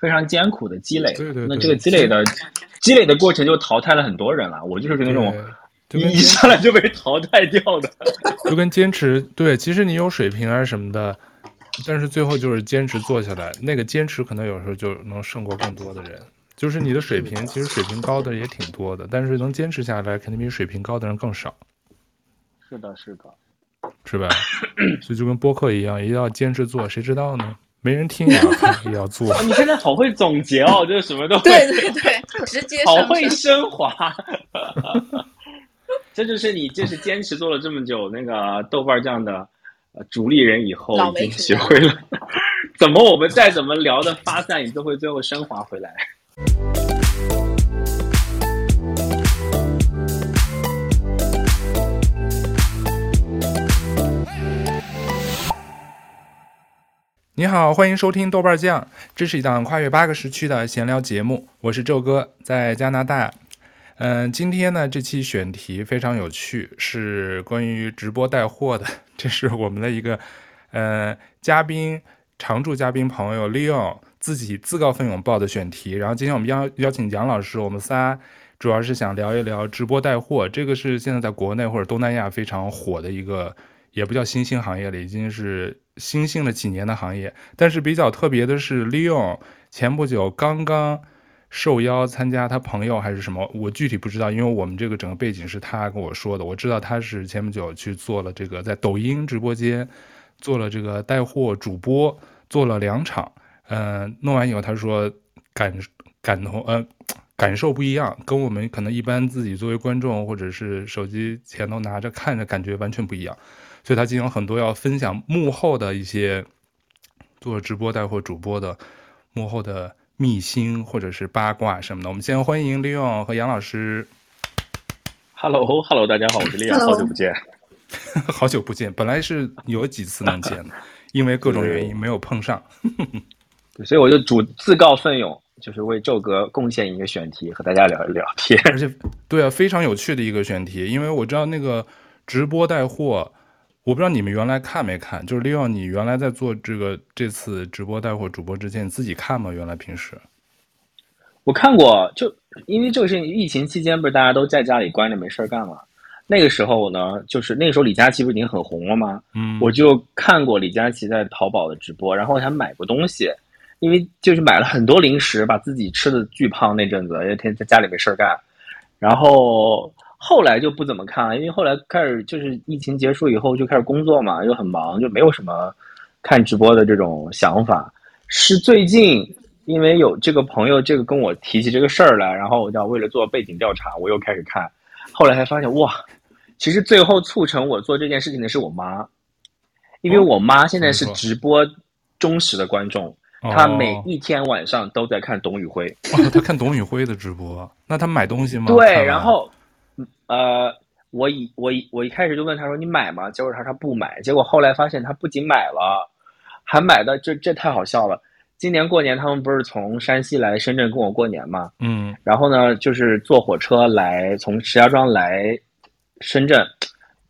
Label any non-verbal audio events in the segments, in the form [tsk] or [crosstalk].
非常艰苦的积累。对对对，那这个积累的积累的过程就淘汰了很多人了。我就是那种一上来就被淘汰掉的，就跟坚持对，其实你有水平啊什么的，但是最后就是坚持做下来，那个坚持可能有时候就能胜过更多的人。就是你的水平，其实水平高的也挺多的，但是能坚持下来，肯定比水平高的人更少。是的，是的，是吧？[coughs] 所以就跟播客一样，一定要坚持做，谁知道呢？没人听 [laughs] 也要也要做。你现在好会总结哦，[laughs] 就是什么都会对对对，直接 [laughs] 好会升华。这就是你，就是坚持做了这么久那个豆瓣酱的主力人以后，已经学会了怎么我们再怎么聊的发散，你都会最后升华回来。你好，欢迎收听豆瓣酱，这是一档跨越八个时区的闲聊节目，我是宙哥，在加拿大。嗯，今天呢，这期选题非常有趣，是关于直播带货的，[laughs] 这是我们的一个呃嘉宾，常驻嘉宾朋友 Leon。自己自告奋勇报的选题，然后今天我们邀邀请杨老师，我们仨主要是想聊一聊直播带货，这个是现在在国内或者东南亚非常火的一个，也不叫新兴行业了，已经是新兴了几年的行业。但是比较特别的是，Leo 前不久刚刚受邀参加他朋友还是什么，我具体不知道，因为我们这个整个背景是他跟我说的，我知道他是前不久去做了这个在抖音直播间做了这个带货主播，做了两场。嗯、弄完以后他说感感同呃感受不一样，跟我们可能一般自己作为观众或者是手机前头拿着看着感觉完全不一样，所以他今天有很多要分享幕后的一些做直播带货主播的幕后的秘辛或者是八卦什么的。我们先欢迎利用和杨老师。Hello，Hello，hello, 大家好，我是利用，好久不见，[laughs] 好久不见，本来是有几次能见的，因为各种原因没有碰上。[laughs] 所以我就主自告奋勇，就是为宙哥贡献一个选题，和大家聊一聊天。而且，对啊，非常有趣的一个选题，因为我知道那个直播带货，我不知道你们原来看没看，就是利用你原来在做这个这次直播带货主播之前，你自己看吗？原来平时我看过，就因为这个事情，疫情期间不是大家都在家里关着没事儿干嘛？那个时候呢，就是那个时候李佳琦不是已经很红了吗？嗯，我就看过李佳琦在淘宝的直播，然后还买过东西。因为就是买了很多零食，把自己吃的巨胖那阵子，因为天天在家里没事儿干，然后后来就不怎么看了，因为后来开始就是疫情结束以后就开始工作嘛，又很忙，就没有什么看直播的这种想法。是最近因为有这个朋友这个跟我提起这个事儿来，然后我就为了做背景调查，我又开始看，后来才发现哇，其实最后促成我做这件事情的是我妈，因为我妈现在是直播忠实的观众。他每一天晚上都在看董宇辉，哦，他看董宇辉的直播，那他买东西吗？[laughs] 对，然后，呃，我以我一我一开始就问他说你买吗？结果他说他不买，结果后来发现他不仅买了，还买的这这太好笑了。今年过年他们不是从山西来深圳跟我过年嘛？嗯，然后呢，就是坐火车来从石家庄来深圳，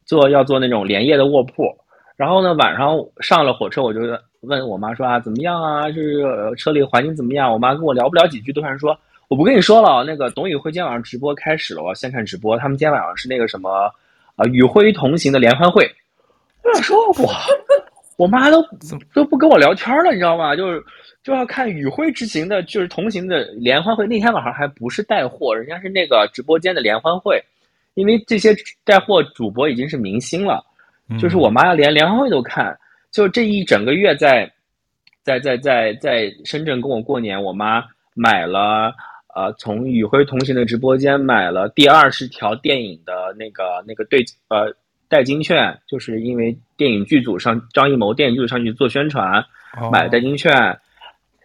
坐要坐那种连夜的卧铺，然后呢晚上上了火车我就。问我妈说啊，怎么样啊？就是车里环境怎么样？我妈跟我聊不了几句，都还说我不跟你说了。那个董宇辉今天晚上直播开始了，我要先看直播。他们今天晚上是那个什么啊，与辉同行的联欢会。我想说我，我妈都都不跟我聊天了，你知道吗？就是就要看与辉之行的，就是同行的联欢会。那天晚上还不是带货，人家是那个直播间的联欢会，因为这些带货主播已经是明星了，就是我妈要连联欢会都看。就这一整个月在，在在在在深圳跟我过年，我妈买了呃从与辉同行的直播间买了第二十条电影的那个那个对呃代金券，就是因为电影剧组上张艺谋电影剧组上去做宣传，买了代金券，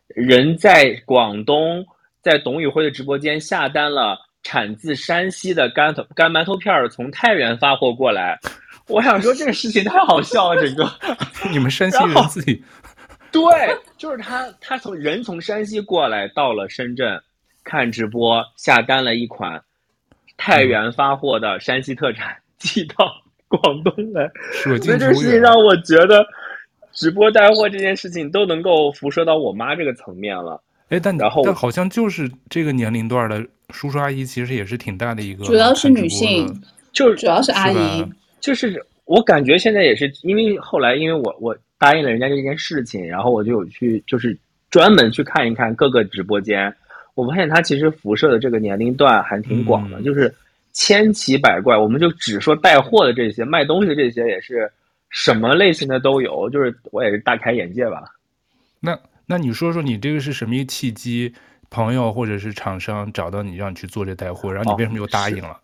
人在广东，在董宇辉的直播间下单了产自山西的干头干馒头片儿，从太原发货过来。我想说这个事情太好笑了，整个 [laughs] 你们山西人自己对，就是他，他从人从山西过来到了深圳看直播，下单了一款太原发货的山西特产，寄到广东来。所以这事情让我觉得直播带货这件事情都能够辐射到我妈这个层面了。哎，但然后但好像就是这个年龄段的叔叔阿姨，其实也是挺大的一个，主要是女性，就主要是阿姨，就是我感觉现在也是因为后来因为我我答应了人家这件事情，然后我就有去就是专门去看一看各个直播间，我发现它其实辐射的这个年龄段还挺广的，嗯、就是千奇百怪。我们就只说带货的这些，卖东西的这些也是什么类型的都有，就是我也是大开眼界吧。那。那你说说，你这个是什么一个契机？朋友或者是厂商找到你，让你去做这带货，然后你为什么又答应了？哦、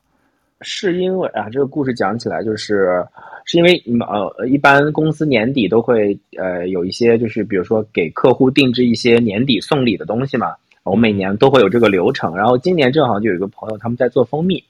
是，是因为啊，这个故事讲起来就是，是因为呃，一般公司年底都会呃有一些，就是比如说给客户定制一些年底送礼的东西嘛。我每年都会有这个流程，然后今年正好就有一个朋友他们在做蜂蜜，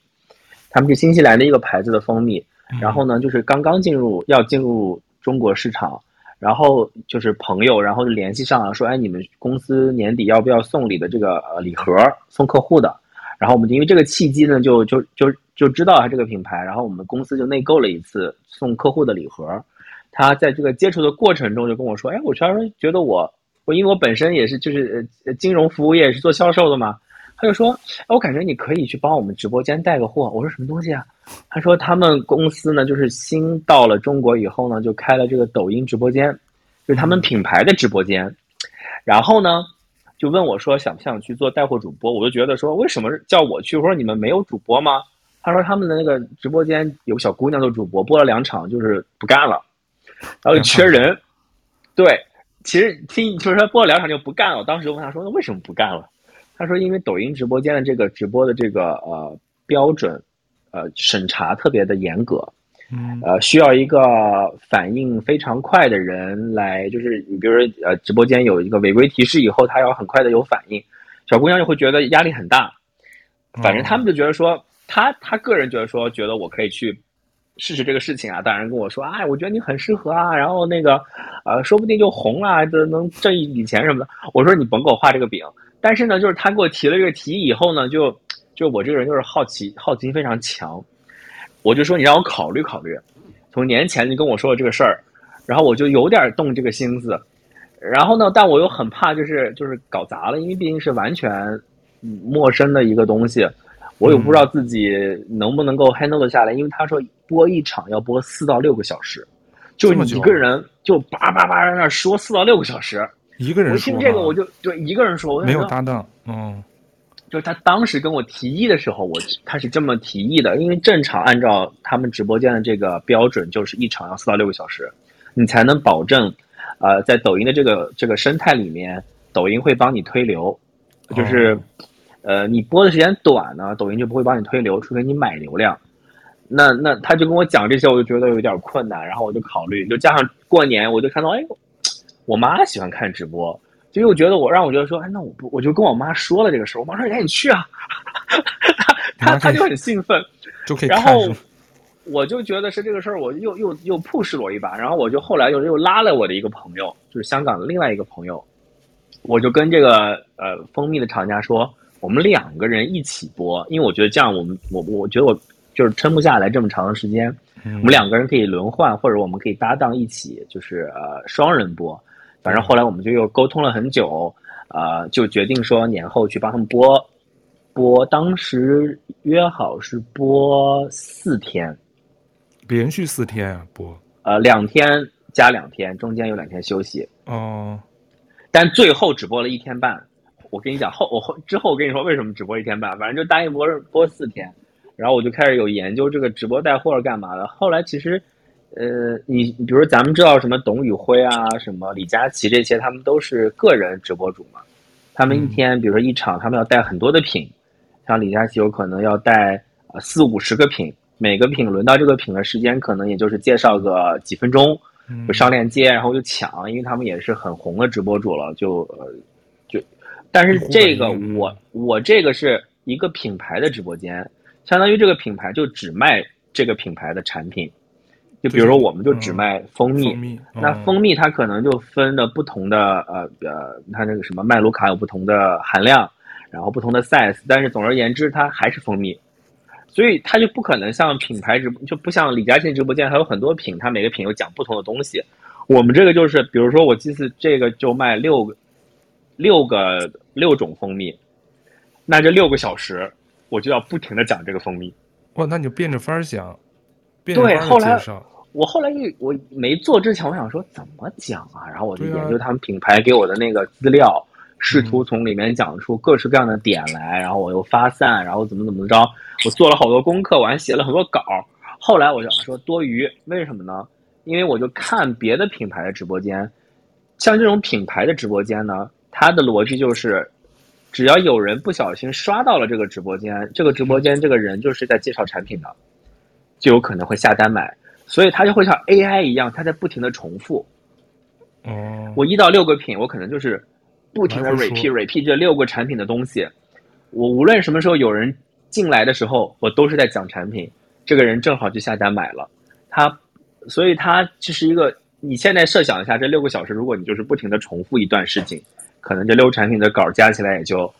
他们是新西兰的一个牌子的蜂蜜，然后呢，就是刚刚进入要进入中国市场。然后就是朋友，然后就联系上了，说：“哎，你们公司年底要不要送礼的这个呃礼盒送客户的？”然后我们就因为这个契机呢，就就就就知道他这个品牌，然后我们公司就内购了一次送客户的礼盒。他在这个接触的过程中就跟我说：“哎，我突然觉得我我因为我本身也是就是呃金融服务业是做销售的嘛。”他就说：“我感觉你可以去帮我们直播间带个货。”我说：“什么东西啊？”他说：“他们公司呢，就是新到了中国以后呢，就开了这个抖音直播间，就是他们品牌的直播间。然后呢，就问我说想不想去做带货主播？我就觉得说为什么叫我去？我说你们没有主播吗？他说他们的那个直播间有小姑娘做主播，播了两场就是不干了，然后缺人。对，其实听就是说播了两场就不干了。我当时就问他说那为什么不干了？”他说：“因为抖音直播间的这个直播的这个呃标准，呃审查特别的严格，嗯，呃需要一个反应非常快的人来，就是你比如说呃直播间有一个违规提示以后，他要很快的有反应，小姑娘就会觉得压力很大。反正他们就觉得说，他他个人觉得说，觉得我可以去试试这个事情啊。当然跟我说，哎，我觉得你很适合啊，然后那个呃说不定就红了，就能挣一笔钱什么的。我说你甭给我画这个饼。”但是呢，就是他给我提了这个提议以后呢，就就我这个人就是好奇，好奇心非常强，我就说你让我考虑考虑。从年前就跟我说了这个事儿，然后我就有点动这个心思，然后呢，但我又很怕就是就是搞砸了，因为毕竟是完全陌生的一个东西，我也不知道自己能不能够 handle 得下来，因为他说播一场要播四到六个小时，就你一个人就叭叭叭在那说四到六个小时。一个人说，我听这个我就就一个人说，我没有搭档，嗯，就是他当时跟我提议的时候，我他是这么提议的，因为正常按照他们直播间的这个标准，就是一场要四到六个小时，你才能保证，呃，在抖音的这个这个生态里面，抖音会帮你推流，就是，哦、呃，你播的时间短呢，抖音就不会帮你推流，除非你买流量。那那他就跟我讲这些，我就觉得有点困难，然后我就考虑，就加上过年，我就看到，哎。我妈喜欢看直播，所以我觉得我让我觉得说，哎，那我不我就跟我妈说了这个事儿，我妈说你赶紧去啊，[laughs] 她她她就很兴奋，[laughs] 就可以然后我就觉得是这个事儿，我又又又 push 了我一把，然后我就后来又又拉了我的一个朋友，就是香港的另外一个朋友，我就跟这个呃蜂蜜的厂家说，我们两个人一起播，因为我觉得这样我们我我觉得我就是撑不下来这么长的时间，嗯、我们两个人可以轮换，或者我们可以搭档一起，就是呃双人播。反正后来我们就又沟通了很久，啊、呃，就决定说年后去帮他们播，播当时约好是播四天，连续四天啊播，呃，两天加两天，中间有两天休息。哦，但最后只播了一天半。我跟你讲后我后之后我跟你说为什么只播一天半，反正就答应播播四天，然后我就开始有研究这个直播带货是干嘛的。后来其实。呃，你你比如说咱们知道什么董宇辉啊，什么李佳琦这些，他们都是个人直播主嘛。他们一天，比如说一场，他们要带很多的品，像李佳琦有可能要带呃四五十个品，每个品轮到这个品的时间，可能也就是介绍个几分钟，就上链接，然后就抢，因为他们也是很红的直播主了，就呃就，但是这个我我这个是一个品牌的直播间，相当于这个品牌就只卖这个品牌的产品。就比如说，我们就只卖蜂蜜，蜂蜜哦、那蜂蜜它可能就分的不同的呃呃，它那个什么麦卢卡有不同的含量，然后不同的 size，但是总而言之，它还是蜂蜜，所以它就不可能像品牌直播，就不像李佳琦直播间，还有很多品，它每个品有讲不同的东西。我们这个就是，比如说我这次这个就卖六个六个六种蜂蜜，那这六个小时我就要不停的讲这个蜂蜜。哇，那你就变着法儿讲，对，后来我后来一我没做之前，我想说怎么讲啊？然后我就研究他们品牌给我的那个资料，试图从里面讲出各式各样的点来，然后我又发散，然后怎么怎么着，我做了好多功课，我还写了很多稿。后来我就想说多余，为什么呢？因为我就看别的品牌的直播间。像这种品牌的直播间呢，它的逻辑就是，只要有人不小心刷到了这个直播间，这个直播间这个人就是在介绍产品的，就有可能会下单买，所以它就会像 AI 一样，它在不停的重复。哦，我一到六个品，我可能就是不停的 repeat repeat 这六个产品的东西。我无论什么时候有人进来的时候，我都是在讲产品，这个人正好就下单买了，他，所以他就是一个。你现在设想一下，这六个小时，如果你就是不停的重复一段事情，可能这六个产品的稿加起来也就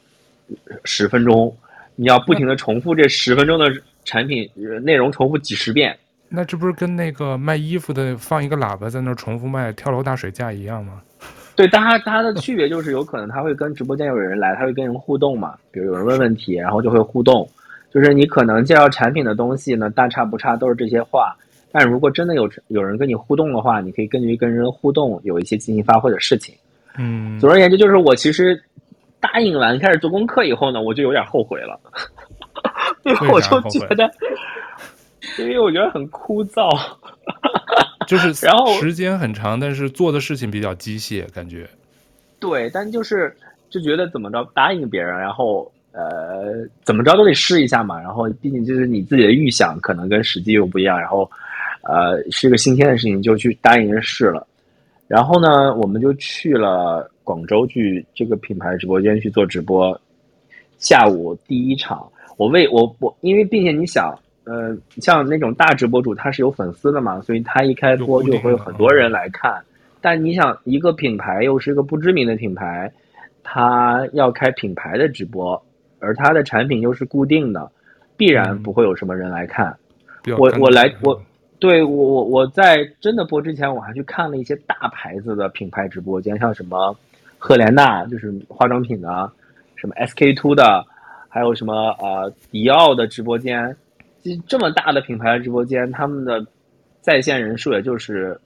十分钟。你要不停的重复这十分钟的产品内容，重复几十遍，那这不是跟那个卖衣服的放一个喇叭在那重复卖跳楼大水价一样吗？[laughs] 对，但它它的区别就是有可能他会跟直播间有人来，他会跟人互动嘛，比如有人问问题，然后就会互动。就是你可能介绍产品的东西呢，大差不差都是这些话。但如果真的有有人跟你互动的话，你可以根据跟人互动有一些进行发挥的事情。嗯，总而言之，就是我其实答应完开始做功课以后呢，我就有点后悔了，[laughs] 因为我就觉得，因为我觉得很枯燥，[laughs] 就是然后时间很长，但是做的事情比较机械，感觉。对，但就是就觉得怎么着答应别人，然后。呃，怎么着都得试一下嘛。然后，毕竟就是你自己的预想可能跟实际又不一样。然后，呃，是个新鲜的事情，就去答应人试了。然后呢，我们就去了广州，去这个品牌直播间去做直播。下午第一场，我为我我，因为并且你想，呃，像那种大直播主他是有粉丝的嘛，所以他一开播就会有很多人来看。但你想，一个品牌又是一个不知名的品牌，他要开品牌的直播。而他的产品又是固定的，必然不会有什么人来看。嗯、我我来我，对我我我在真的播之前，我还去看了一些大牌子的品牌直播间，像什么赫莲娜，就是化妆品的，什么 SK two 的，还有什么呃迪奥的直播间。这这么大的品牌的直播间，他们的在线人数也就是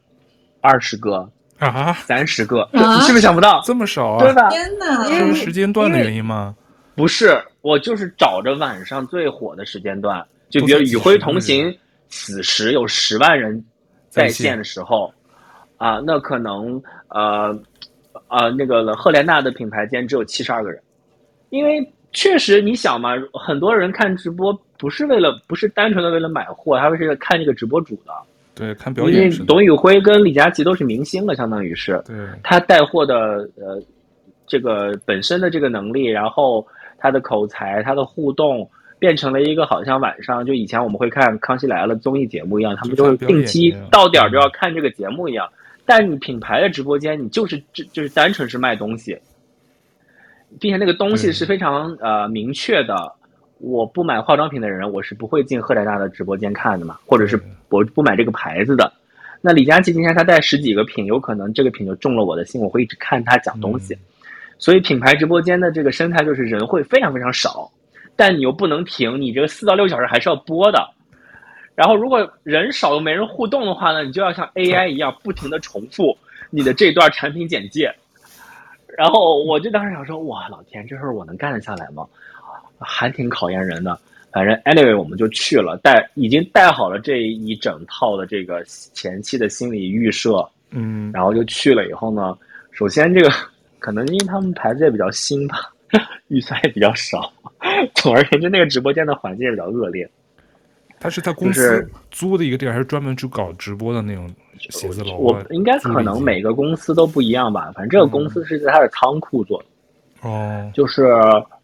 二十个啊，三十个，啊、你是不是想不到这么少啊？对吧？天哪！是不是时间段的原因吗？不是，我就是找着晚上最火的时间段，就比如《与辉同行》，此时有十万人在线的时候，啊，那可能呃呃那个赫莲娜的品牌间只有七十二个人，因为确实你想嘛，很多人看直播不是为了，不是单纯的为了买货，他们是看这个直播主的，对，看表演。因为董宇辉跟李佳琦都是明星了，相当于是，对，他带货的呃这个本身的这个能力，然后。他的口才，他的互动，变成了一个好像晚上就以前我们会看《康熙来了》综艺节目一样，他们就会定期到点儿就要看这个节目一样。但你品牌的直播间，你就是就就是单纯是卖东西，并且那个东西是非常呃明确的。我不买化妆品的人，我是不会进赫莲娜的直播间看的嘛，或者是我不买这个牌子的。那李佳琦今天他带十几个品，有可能这个品就中了我的心，我会一直看他讲东西。所以品牌直播间的这个生态就是人会非常非常少，但你又不能停，你这个四到六小时还是要播的。然后如果人少又没人互动的话呢，你就要像 AI 一样不停的重复你的这段产品简介。然后我就当时想说，哇，老天，这事儿我能干得下来吗？还挺考验人的。反正 anyway 我们就去了，带已经带好了这一整套的这个前期的心理预设，嗯，然后就去了以后呢，首先这个。[laughs] 可能因为他们牌子也比较新吧，[laughs] 预算也比较少。[laughs] 总而言之，那个直播间的环境也比较恶劣。他是他公司租的一个地儿，还是专门去搞直播的那种写字楼？我应该可能每个公司都不一样吧。反正这个公司是在他的仓库做的。哦，就是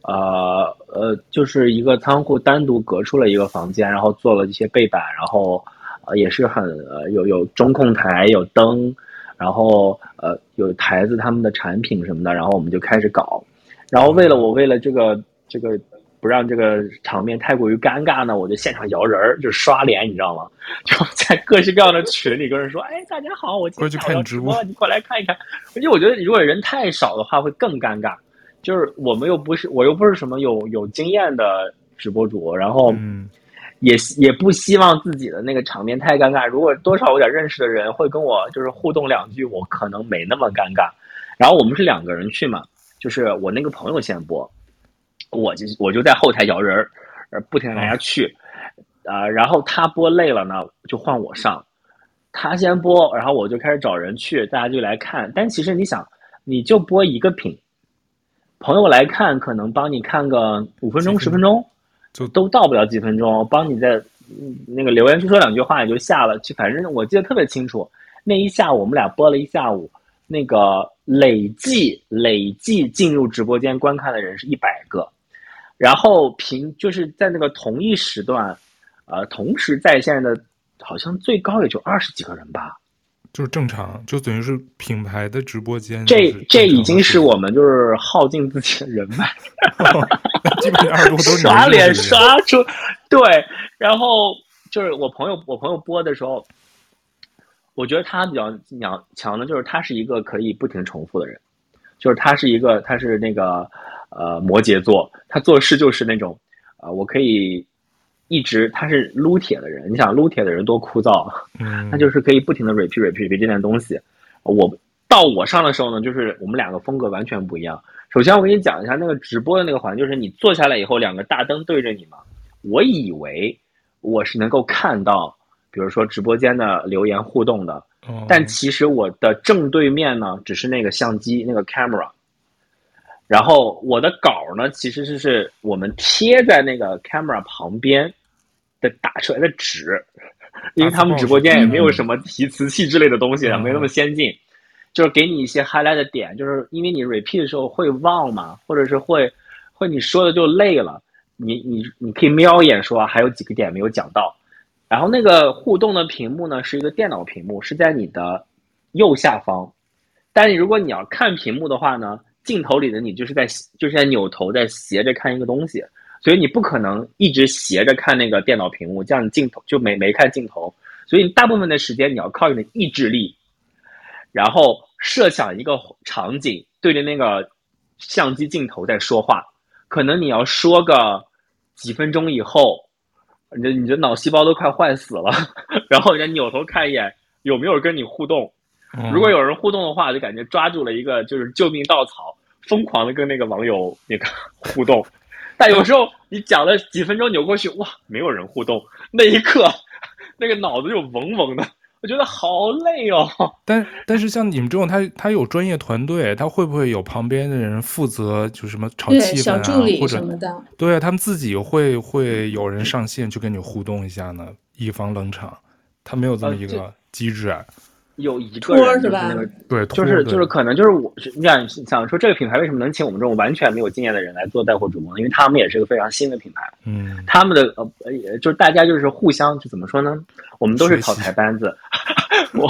呃呃，就是一个仓库单独隔出了一个房间，然后做了一些背板，然后呃也是很呃有有中控台，有灯。然后呃有台子他们的产品什么的，然后我们就开始搞，然后为了我为了这个这个不让这个场面太过于尴尬呢，我就现场摇人儿，就刷脸，你知道吗？[laughs] 就在各式各样的群里跟人说：“哎，大家好，我今天过去看直播，你过来看一看。”而且我觉得，如果人太少的话，会更尴尬。就是我们又不是，我又不是什么有有经验的直播主，然后也也不希望自己的那个场面太尴尬。如果多少有点认识的人会跟我就是互动两句，我可能没那么尴尬。然后我们是两个人去嘛，就是我那个朋友先播。我就我就在后台摇人儿，不停让大家去，啊、呃，然后他播累了呢，就换我上，他先播，然后我就开始找人去，大家就来看。但其实你想，你就播一个品，朋友来看，可能帮你看个五分钟、十分钟，就都到不了几分钟，帮你在那个留言区说两句话也就下了。就反正我记得特别清楚，那一下午我们俩播了一下午。那个累计累计进入直播间观看的人是一百个，然后平就是在那个同一时段，呃，同时在线的，好像最高也就二十几个人吧，就是正常，就等于是品牌的直播间。这这已经是我们就是耗尽自己的人脉，[laughs] 基本上二十多都是刷脸刷出，对，然后就是我朋友我朋友播的时候。我觉得他比较强强的，就是他是一个可以不停重复的人，就是他是一个，他是那个呃摩羯座，他做事就是那种，呃，我可以一直，他是撸铁的人，你想撸铁的人多枯燥，他就是可以不停的 repeat repeat repeat 这件东西。我到我上的时候呢，就是我们两个风格完全不一样。首先我给你讲一下那个直播的那个环境，就是你坐下来以后，两个大灯对着你嘛，我以为我是能够看到。比如说直播间的留言互动的，但其实我的正对面呢，只是那个相机那个 camera，然后我的稿呢，其实是是我们贴在那个 camera 旁边的打出来的纸，因为他们直播间也没有什么提词器之类的东西，没那么先进，就是给你一些 highlight 的点，就是因为你 repeat 的时候会忘嘛，或者是会会你说的就累了，你你你可以瞄一眼说还有几个点没有讲到。然后那个互动的屏幕呢，是一个电脑屏幕，是在你的右下方。但是如果你要看屏幕的话呢，镜头里的你就是在就是在扭头在斜着看一个东西，所以你不可能一直斜着看那个电脑屏幕，这样镜头就没没看镜头。所以你大部分的时间你要靠你的意志力，然后设想一个场景，对着那个相机镜头在说话。可能你要说个几分钟以后。你的你的脑细胞都快坏死了，[laughs] 然后人家扭头看一眼有没有跟你互动，如果有人互动的话，就感觉抓住了一个就是救命稻草，疯狂的跟那个网友那个互动。但有时候你讲了几分钟扭过去，哇，没有人互动，那一刻 [laughs] 那个脑子就嗡嗡的。我觉得好累哦，但 [laughs] 但是像你们这种，他他有专业团队，他会不会有旁边的人负责，就什么炒气氛啊，小助理什么的？或者对他们自己会会有人上线去跟你互动一下呢，以防冷场。他没有这么一个机制啊。有一个人就是那个，对，就是就是可能就是我你想想说这个品牌为什么能请我们这种完全没有经验的人来做带货主播呢？因为他们也是一个非常新的品牌，嗯，他们的呃就是大家就是互相就怎么说呢？我们都是草台班子，我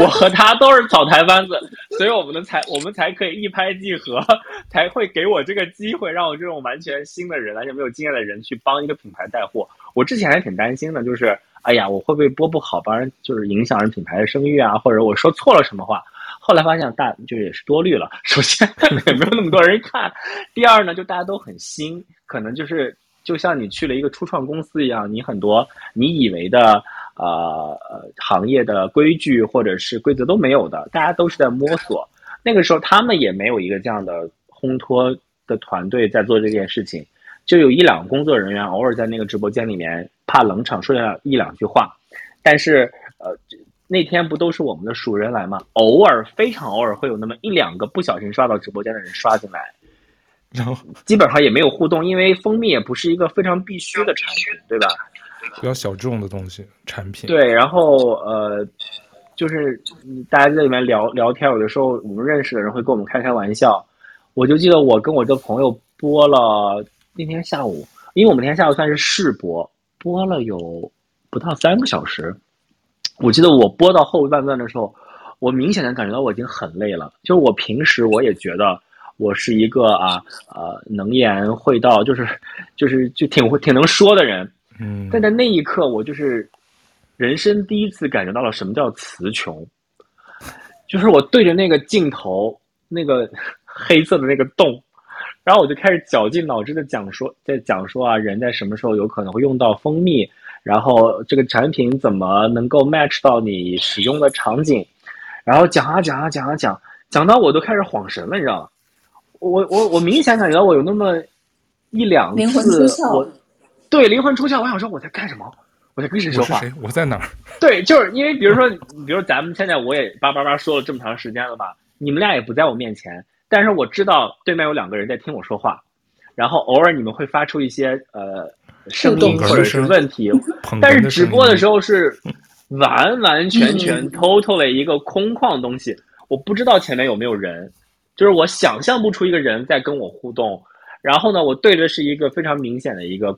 我和他都是草台班子，所以我们的才我们才可以一拍即合，才会给我这个机会，让我这种完全新的人而且没有经验的人去帮一个品牌带货。我之前还挺担心的，就是。哎呀，我会不会播不好，帮人就是影响人品牌的声誉啊？或者我说错了什么话？后来发现大就也是多虑了。首先 [laughs] 也没有那么多人看，第二呢，就大家都很新，可能就是就像你去了一个初创公司一样，你很多你以为的呃呃行业的规矩或者是规则都没有的，大家都是在摸索。那个时候他们也没有一个这样的烘托的团队在做这件事情。就有一两个工作人员偶尔在那个直播间里面怕冷场说了一两句话，但是呃那天不都是我们的熟人来吗？偶尔非常偶尔会有那么一两个不小心刷到直播间的人刷进来，然后基本上也没有互动，因为蜂蜜也不是一个非常必须的产品，对吧？比较小众的东西产品。对，然后呃就是大家在里面聊聊天，有的时候我们认识的人会跟我们开开玩笑，我就记得我跟我这朋友播了。那天下午，因为我们那天下午算是试播，播了有不到三个小时。我记得我播到后半段的时候，我明显的感觉到我已经很累了。就是我平时我也觉得我是一个啊呃能言会道，就是就是就挺挺能说的人。嗯，但在那一刻，我就是人生第一次感觉到了什么叫词穷，就是我对着那个镜头，那个 [laughs] 黑色的那个洞，然后我就开始绞尽脑汁的讲说，在讲说啊，人在什么时候有可能会用到蜂蜜，然后这个产品怎么能够 match 到你使用的场景，然后讲啊讲啊讲啊讲，讲到我都开始恍神了，你知道吗？我我我明显感觉到我有那么一两次，灵魂出窍，我对灵魂出窍，我想说我在干什么？我在跟谁说话？我谁？我在哪儿？对，就是因为比如说，比如咱们现在我也叭叭叭说了这么长时间了吧，你们俩也不在我面前，但是我知道对面有两个人在听我说话，然后偶尔你们会发出一些呃 [laughs] 声音或者是问题，但是直播的时候是完完全全 totally 一个空旷东西，我不知道前面有没有人。就是我想象不出一个人在跟我互动，然后呢，我对着是一个非常明显的一个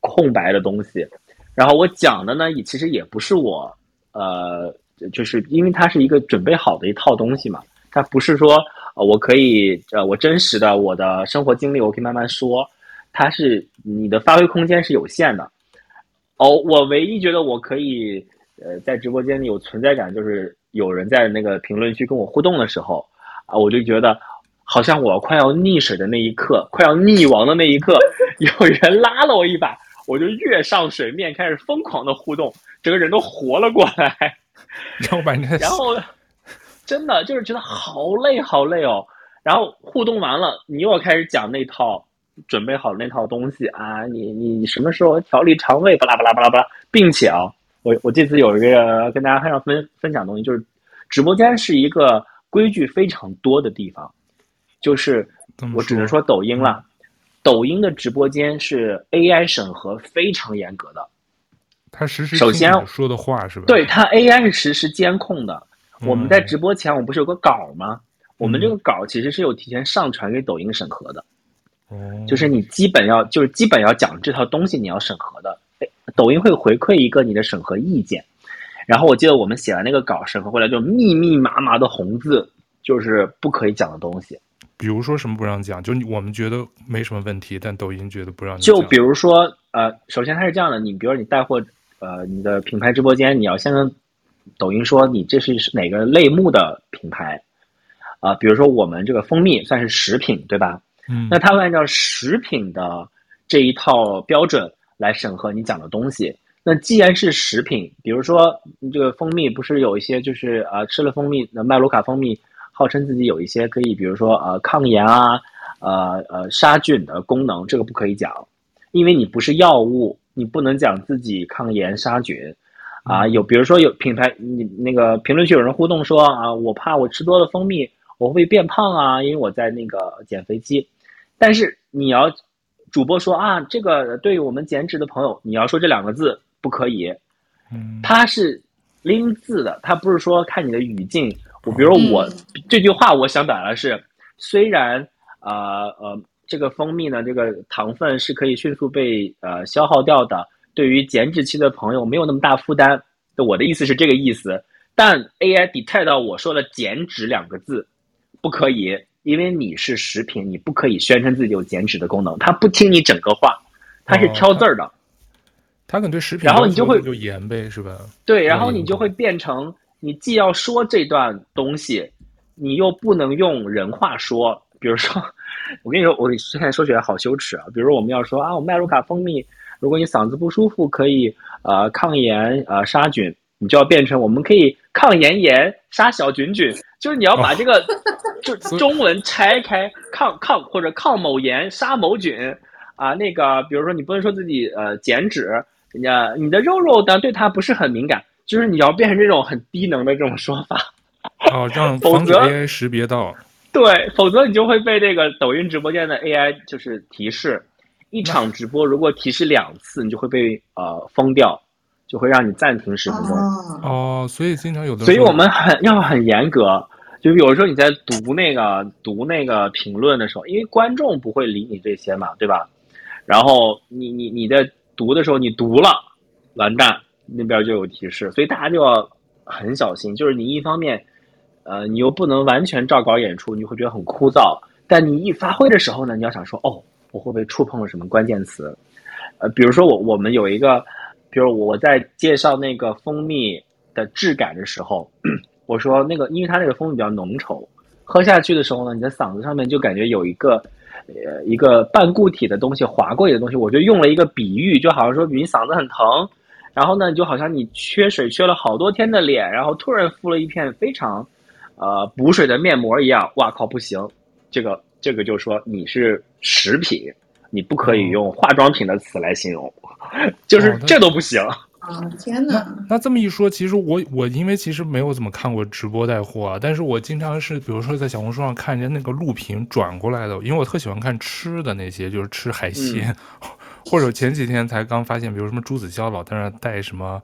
空白的东西，然后我讲的呢，也其实也不是我，呃，就是因为它是一个准备好的一套东西嘛，它不是说我可以呃我真实的我的生活经历我可以慢慢说，它是你的发挥空间是有限的，哦，我唯一觉得我可以呃在直播间里有存在感，就是有人在那个评论区跟我互动的时候。啊，我就觉得，好像我快要溺水的那一刻，快要溺亡的那一刻，[laughs] 有人拉了我一把，我就跃上水面，开始疯狂的互动，整个人都活了过来。然后把你，然后真的就是觉得好累好累哦。然后互动完了，你又要开始讲那套准备好那套东西啊，你你什么时候调理肠胃，巴拉巴拉巴拉巴拉，并且啊，我我这次有一个跟大家非常分分享的东西，就是直播间是一个。规矩非常多的地方，就是我只能说抖音了。抖音的直播间是 AI 审核非常严格的。它实时首先说的话是吧？对，它 AI 是实时监控的。我们在直播前，我们不是有个稿吗？我们这个稿其实是有提前上传给抖音审核的。哦，就是你基本要，就是基本要讲这套东西，你要审核的。抖音会回馈一个你的审核意见。然后我记得我们写完那个稿，审核回来就密密麻麻的红字，就是不可以讲的东西。比如说什么不让讲？就我们觉得没什么问题，但抖音觉得不让讲。就比如说，呃，首先它是这样的，你比如说你带货，呃，你的品牌直播间，你要先跟抖音说你这是哪个类目的品牌，啊、呃，比如说我们这个蜂蜜算是食品，对吧？嗯。那它会按照食品的这一套标准来审核你讲的东西。那既然是食品，比如说这个蜂蜜，不是有一些就是呃吃了蜂蜜，那麦卢卡蜂蜜号称自己有一些可以，比如说呃抗炎啊，呃呃杀菌的功能，这个不可以讲，因为你不是药物，你不能讲自己抗炎杀菌啊。有比如说有品牌，你那个评论区有人互动说啊，我怕我吃多了蜂蜜，我会变胖啊？因为我在那个减肥期，但是你要主播说啊，这个对于我们减脂的朋友，你要说这两个字。不可以，嗯，它是拎字的，它不是说看你的语境。我比如说我、嗯、这句话，我想表达的是，虽然呃呃，这个蜂蜜呢，这个糖分是可以迅速被呃消耗掉的，对于减脂期的朋友没有那么大负担。我的意思是这个意思，但 AI detect 到我说了“减脂”两个字，不可以，因为你是食品，你不可以宣称自己有减脂的功能。它不听你整个话，它是挑字儿的。哦他可能对食品，然后你就会就盐呗，是吧？对，然后你就会变成，你既要说这段东西，你又不能用人话说。比如说，我跟你说，我现在说起来好羞耻啊。比如说，我们要说啊，我麦卢卡蜂蜜，如果你嗓子不舒服，可以呃抗炎呃杀菌，你就要变成我们可以抗炎炎杀小菌菌，就是你要把这个、哦、[laughs] 就中文拆开，抗抗或者抗某炎杀某菌啊，那个比如说你不能说自己呃减脂。人家你的肉肉呢对它不是很敏感，就是你要变成这种很低能的这种说法，哦，这样防止 AI 识别到。对，否则你就会被这个抖音直播间的 AI 就是提示，一场直播如果提示两次，你就会被呃封掉，就会让你暂停十分钟。哦，所以经常有的，所以我们很要很严格，就有时候你在读那个读那个评论的时候，因为观众不会理你这些嘛，对吧？然后你你你在。读的时候你读了，完蛋，那边就有提示，所以大家就要很小心。就是你一方面，呃，你又不能完全照稿演出，你会觉得很枯燥。但你一发挥的时候呢，你要想说，哦，我会不会触碰了什么关键词？呃，比如说我我们有一个，比如我在介绍那个蜂蜜的质感的时候，我说那个，因为它那个蜂蜜比较浓稠，喝下去的时候呢，你的嗓子上面就感觉有一个，呃，一个半固体的东西划过你的东西，我就用了一个比喻，就好像说你嗓子很疼，然后呢，就好像你缺水缺了好多天的脸，然后突然敷了一片非常，呃，补水的面膜一样，哇靠，不行，这个这个就说你是食品。你不可以用化妆品的词来形容，[laughs] 哦、就是这都不行啊！天哪！那那这么一说，其实我我因为其实没有怎么看过直播带货啊，但是我经常是比如说在小红书上看见那个录屏转过来的，因为我特喜欢看吃的那些，就是吃海鲜，嗯、[laughs] 或者前几天才刚发现，比如什么朱子骁老在那带什么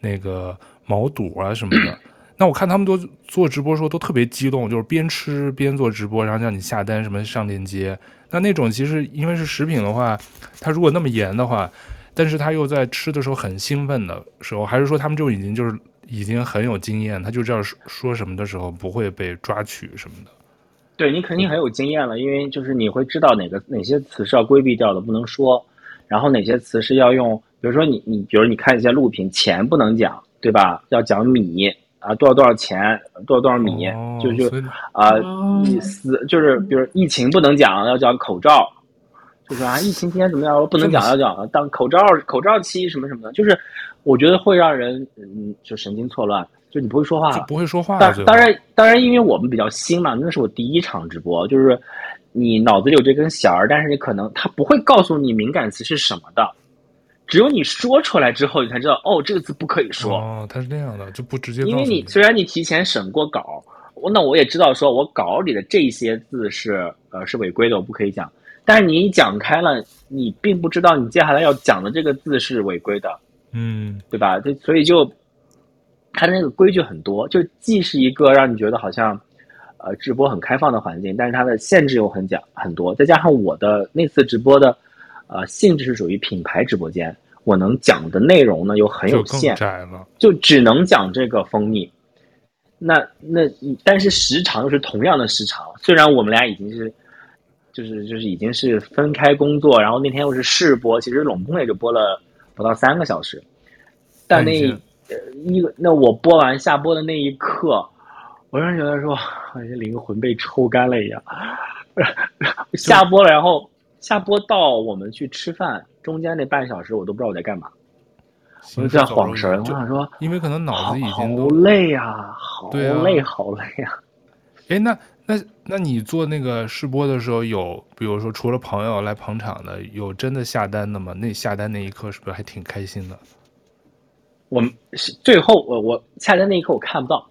那个毛肚啊什么的。[clears throat] 那我看他们都做直播的时候都特别激动，就是边吃边做直播，然后让你下单什么上链接。那那种其实因为是食品的话，它如果那么严的话，但是他又在吃的时候很兴奋的时候，还是说他们就已经就是已经很有经验，他就知道说什么的时候不会被抓取什么的。对，你肯定很有经验了，因为就是你会知道哪个哪些词是要规避掉的，不能说，然后哪些词是要用，比如说你你比如你看一些录屏，钱不能讲，对吧？要讲米。啊，多少多少钱，多少多少米，哦、就就啊，意思、呃、就是，比如疫情不能讲，要讲口罩，就是啊，疫情期间怎么样，不能讲，要讲当口罩口罩期什么什么的，就是我觉得会让人嗯，就神经错乱，就你不会说话，不会说话。当当然当然，因为我们比较新嘛，那是我第一场直播，就是你脑子里有这根弦儿，但是你可能他不会告诉你敏感词是什么的。只有你说出来之后，你才知道哦，这个字不可以说。哦，他是那样的，就不直接。因为你虽然你提前审过稿，那我也知道，说我稿里的这些字是呃是违规的，我不可以讲。但是你一讲开了，你并不知道你接下来要讲的这个字是违规的，嗯，对吧？就所以就它的那个规矩很多，就既是一个让你觉得好像呃直播很开放的环境，但是它的限制又很讲很多，再加上我的那次直播的。呃，性质是属于品牌直播间，我能讲的内容呢又很有限，就，就只能讲这个蜂蜜。那那但是时长又是同样的时长，虽然我们俩已经是，就是就是已经是分开工作，然后那天又是试播，其实拢共也就播了不到三个小时。但那呃一个那我播完下播的那一刻，我让人觉得说好像灵魂被抽干了一样，下播了，然后。下播到我们去吃饭中间那半小时，我都不知道我在干嘛，我就在晃神。我想说，因为可能脑子已经好累呀，好累，好累呀。哎，那那那你做那个试播的时候，有比如说除了朋友来捧场的，有真的下单的吗？那下单那一刻是不是还挺开心的？我是最后我我下单那一刻我看不到，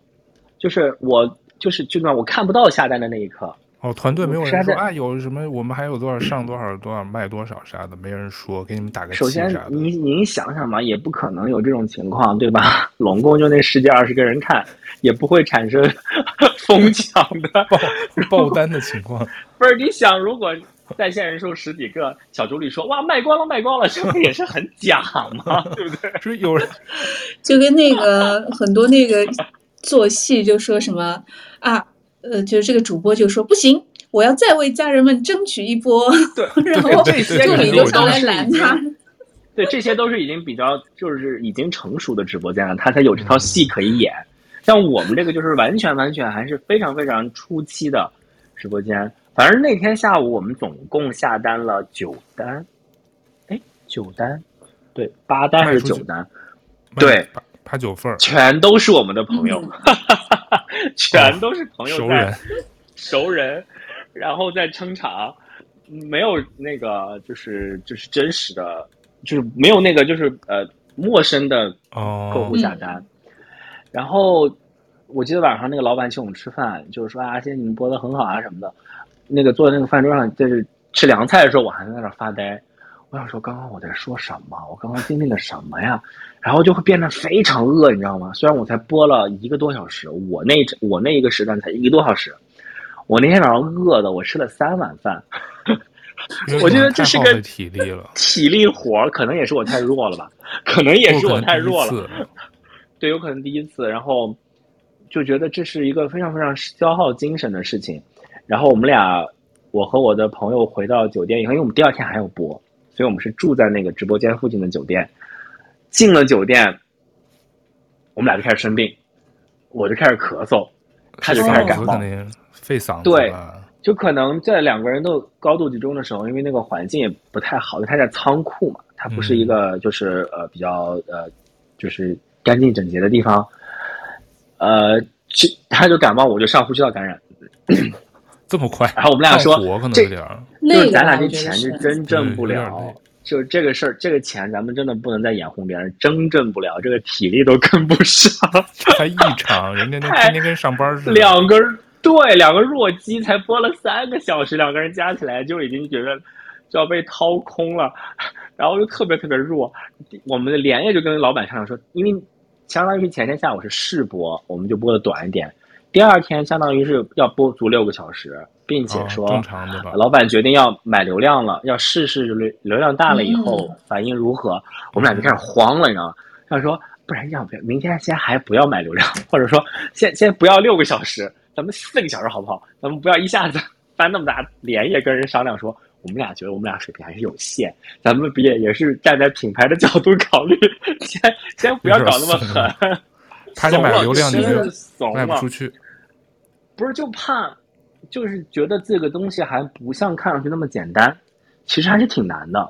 就是我就是就那我看不到下单的那一刻。哦，团队没有人说啊，有什么？我们还有多少上多少多少卖多少啥的，没人说，给你们打个。首先，您您想想嘛，也不可能有这种情况，对吧？拢共就那十几二十个人看，也不会产生 [laughs] 疯抢的爆爆单的情况。[laughs] 不是你想，如果在线人数十几个，小助理说哇卖光了卖光了，这不也是很假嘛？[laughs] 对不对？所以有人就跟那个很多那个做戏就说什么啊。呃，就是这个主播就说不行，我要再为家人们争取一波。对，[laughs] 然后助理就上来拦他。[laughs] 对，这些都是已经比较就是已经成熟的直播间了，他才有这套戏可以演。嗯、像我们这个就是完全完全还是非常非常初期的直播间。反正那天下午我们总共下单了九单，哎，九单，对，八单还是九单？对，八八九份儿，全都是我们的朋友。嗯 [laughs] 全都是朋友熟人，熟人，然后在撑场，没有那个就是就是真实的，就是没有那个就是呃陌生的客户下单。哦、然后我记得晚上那个老板请我们吃饭，就是说啊，谢谢你们播的很好啊什么的。那个坐在那个饭桌上，就是吃凉菜的时候，我还在那发呆。我想说，刚刚我在说什么？我刚刚经历了什么呀？然后就会变得非常饿，你知道吗？虽然我才播了一个多小时，我那我那一个时段才一个多小时，我那天早上饿的，我吃了三碗饭。我觉得这是个体力了，体力活，可能也是我太弱了吧？可能也是我太弱了。对，有可能第一次，然后就觉得这是一个非常非常消耗精神的事情。然后我们俩我和我的朋友回到酒店以后，因为我们第二天还有播，所以我们是住在那个直播间附近的酒店。进了酒店，我们俩就开始生病，我就开始咳嗽，他就开始感冒，肺嗓子。对，就可能在两个人都高度集中的时候，因为那个环境也不太好，因为他在仓库嘛，它不是一个就是、嗯、呃比较呃就是干净整洁的地方，呃，就他就感冒，我就上呼吸道感染。这么快？然后我们俩说，可能这就是咱俩这钱是真挣不了。就这个事儿，这个钱咱们真的不能再眼红别人，真挣不了，这个体力都跟不上。[laughs] 才一场，人家那天天跟上班似的。两个人对两个弱鸡才播了三个小时，两个人加起来就已经觉得就要被掏空了，然后就特别特别弱。我们的连夜就跟老板商量说，因为相当于是前天下午是试播，我们就播的短一点。第二天相当于是要播足六个小时，并且说，老板决定要买流量了，要试试流流量大了以后反应如何。我们俩就开始慌了，你知道吗？他说，不然要不要明天先还不要买流量，[laughs] 或者说先先不要六个小时，咱们四个小时好不好？咱们不要一下子翻那么大，连夜跟人商量说，我们俩觉得我们俩水平还是有限，咱们也也是站在品牌的角度考虑，先先不要搞那么狠。他想买流量，你就卖不出去。不是就怕，就是觉得这个东西还不像看上去那么简单，其实还是挺难的。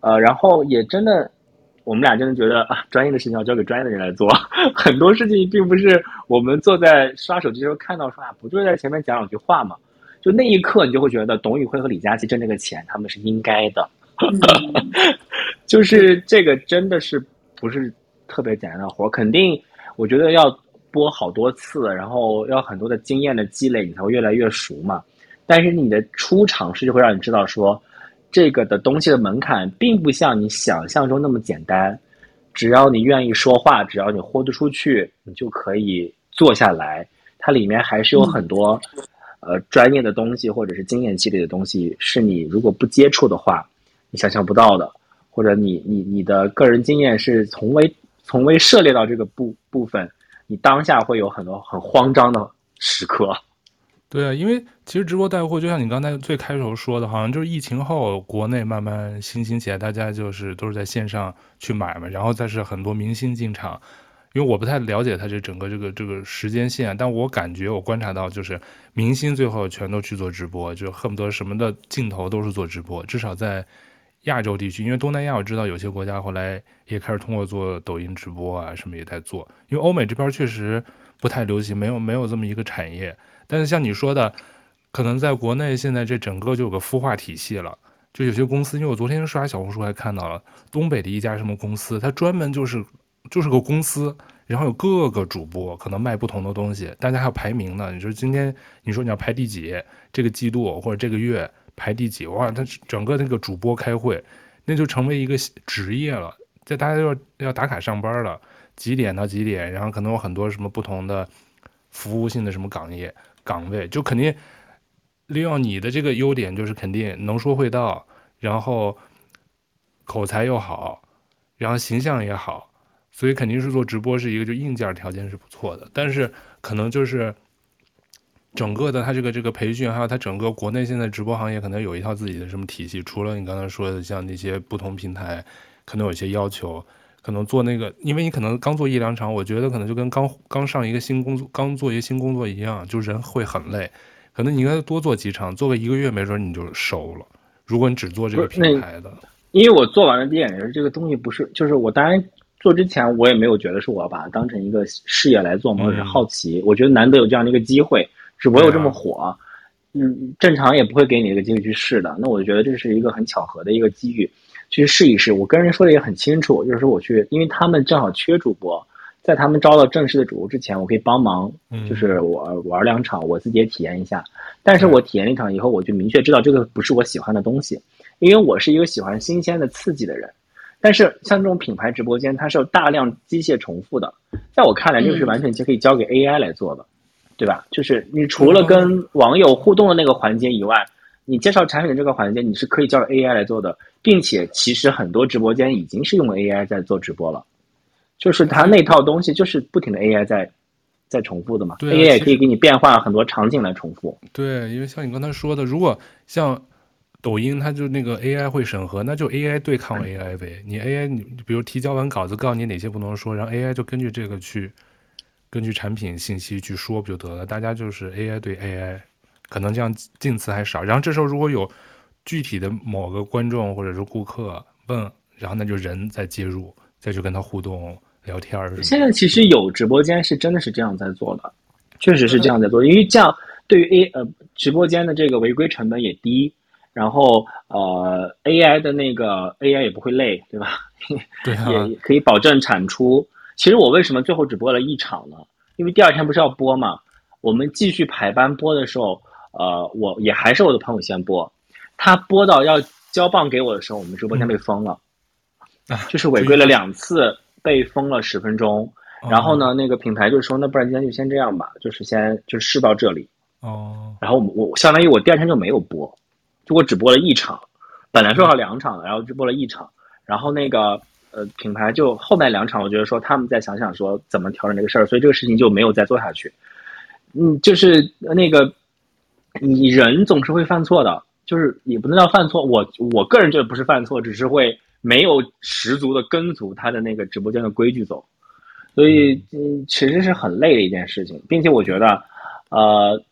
呃，然后也真的，我们俩真的觉得啊，专业的事情要交给专业的人来做。[laughs] 很多事情并不是我们坐在刷手机的时候看到说啊，不就是在前面讲两句话嘛？就那一刻，你就会觉得董宇辉和李佳琦挣这个钱，他们是应该的。[laughs] 就是这个真的是不是特别简单的活，肯定。我觉得要播好多次，然后要很多的经验的积累，你才会越来越熟嘛。但是你的初尝试就会让你知道说，这个的东西的门槛并不像你想象中那么简单。只要你愿意说话，只要你豁得出去，你就可以做下来。它里面还是有很多，呃，专业的东西或者是经验积累的东西，是你如果不接触的话，你想象不到的，或者你你你的个人经验是从未。从未涉猎到这个部部分，你当下会有很多很慌张的时刻。对啊，因为其实直播带货就像你刚才最开头说的，好像就是疫情后国内慢慢兴兴起来，大家就是都是在线上去买嘛，然后再是很多明星进场。因为我不太了解他这整个这个这个时间线，但我感觉我观察到就是明星最后全都去做直播，就恨不得什么的镜头都是做直播，至少在。亚洲地区，因为东南亚我知道有些国家后来也开始通过做抖音直播啊什么也在做，因为欧美这边确实不太流行，没有没有这么一个产业。但是像你说的，可能在国内现在这整个就有个孵化体系了，就有些公司，因为我昨天刷小红书还看到了东北的一家什么公司，它专门就是就是个公司，然后有各个主播可能卖不同的东西，大家还有排名呢。你说今天你说你要排第几，这个季度或者这个月。[laughs] 排第几哇？他整个那个主播开会，那就成为一个职业了。在大家要要打卡上班了，几点到几点？然后可能有很多什么不同的服务性的什么岗业岗位，就肯定利用你的这个优点，就是肯定能说会道，然后口才又好，然后形象也好，所以肯定是做直播是一个就硬件条件是不错的。但是可能就是。整个的他这个这个培训，还有他整个国内现在直播行业可能有一套自己的什么体系。除了你刚才说的像那些不同平台，可能有些要求，可能做那个，因为你可能刚做一两场，我觉得可能就跟刚刚上一个新工作，刚做一个新工作一样，就人会很累。可能你应该多做几场，做个一个月，没准你就熟了。如果你只做这个平台的，因为我做完了第一眼这个东西不是，就是我当然做之前我也没有觉得是我要把它当成一个事业来做嘛，或者是好奇，我觉得难得有这样的一个机会。只不过有这么火，嗯，正常也不会给你一个机会去试的。那我就觉得这是一个很巧合的一个机遇，去试一试。我跟人说的也很清楚，就是说我去，因为他们正好缺主播，在他们招到正式的主播之前，我可以帮忙，就是我玩两场，我自己也体验一下。但是我体验一场以后，我就明确知道这个不是我喜欢的东西，因为我是一个喜欢新鲜的、刺激的人。但是像这种品牌直播间，它是有大量机械重复的，在我看来，这个是完全就可以交给 AI 来做的。对吧？就是你除了跟网友互动的那个环节以外，你介绍产品的这个环节，你是可以叫 AI 来做的，并且其实很多直播间已经是用 AI 在做直播了，就是它那套东西就是不停的 AI 在在重复的嘛。对啊，AI 也可以给你变换很多场景来重复。对，因为像你刚才说的，如果像抖音，它就那个 AI 会审核，那就 AI 对抗 AI 呗。你 AI，你比如提交完稿子，告诉你哪些不能说，然后 AI 就根据这个去根据产品信息去说不就得了？大家就是 AI 对 AI，可能这样近词还少。然后这时候如果有具体的某个观众或者是顾客问，然后那就人再介入，再去跟他互动聊天儿。现在其实有直播间是真的是这样在做的，确实是这样在做，因为这样对于 A 呃直播间的这个违规成本也低。然后，呃，AI 的那个 AI 也不会累，对吧？[laughs] 对啊，也可以保证产出。其实我为什么最后只播了一场呢？因为第二天不是要播嘛。我们继续排班播的时候，呃，我也还是我的朋友先播。他播到要交棒给我的时候，我们直播间被封了，嗯、就是违规了两次，被封了十分钟。哦、然后呢，那个品牌就说，那不然今天就先这样吧，就是先就试到这里。哦。然后我我相当于我第二天就没有播。就我只播了一场，本来说要两场的，然后只播了一场，然后那个呃品牌就后面两场，我觉得说他们再想想说怎么调整这个事儿，所以这个事情就没有再做下去。嗯，就是那个你人总是会犯错的，就是也不能叫犯错，我我个人觉得不是犯错，只是会没有十足的跟足他的那个直播间的规矩走，所以嗯其实是很累的一件事情，并且我觉得呃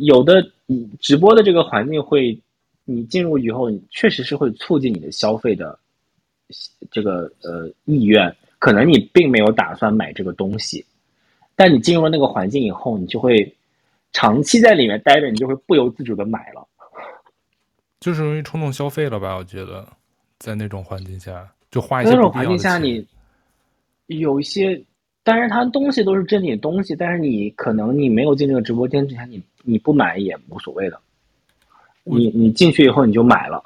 有的。你直播的这个环境会，你进入以后，你确实是会促进你的消费的这个呃意愿。可能你并没有打算买这个东西，但你进入了那个环境以后，你就会长期在里面待着，你就会不由自主的买了，就是容易冲动消费了吧？我觉得，在那种环境下，就花一些那种环境下，你有一些。但是，它东西都是真的东西，但是你可能你没有进这个直播间之前，你你不买也无所谓的。你你进去以后你就买了。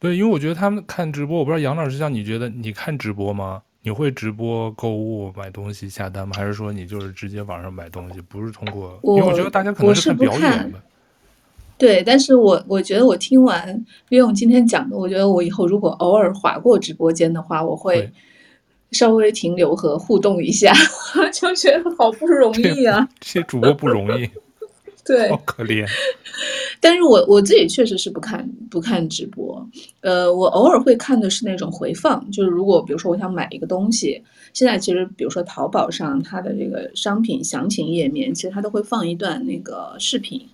对，因为我觉得他们看直播，我不知道杨老师像你觉得你看直播吗？你会直播购物买东西下单吗？还是说你就是直接网上买东西，不是通过？因为我觉得大家可能是看表演的。对，但是我我觉得我听完岳勇今天讲的，我觉得我以后如果偶尔划过直播间的话，我会。稍微停留和互动一下，[laughs] 就觉得好不容易啊！这些主播不容易，对，好可怜。[laughs] 但是我我自己确实是不看不看直播，呃，我偶尔会看的是那种回放，就是如果比如说我想买一个东西，现在其实比如说淘宝上它的这个商品详情页面，其实它都会放一段那个视频，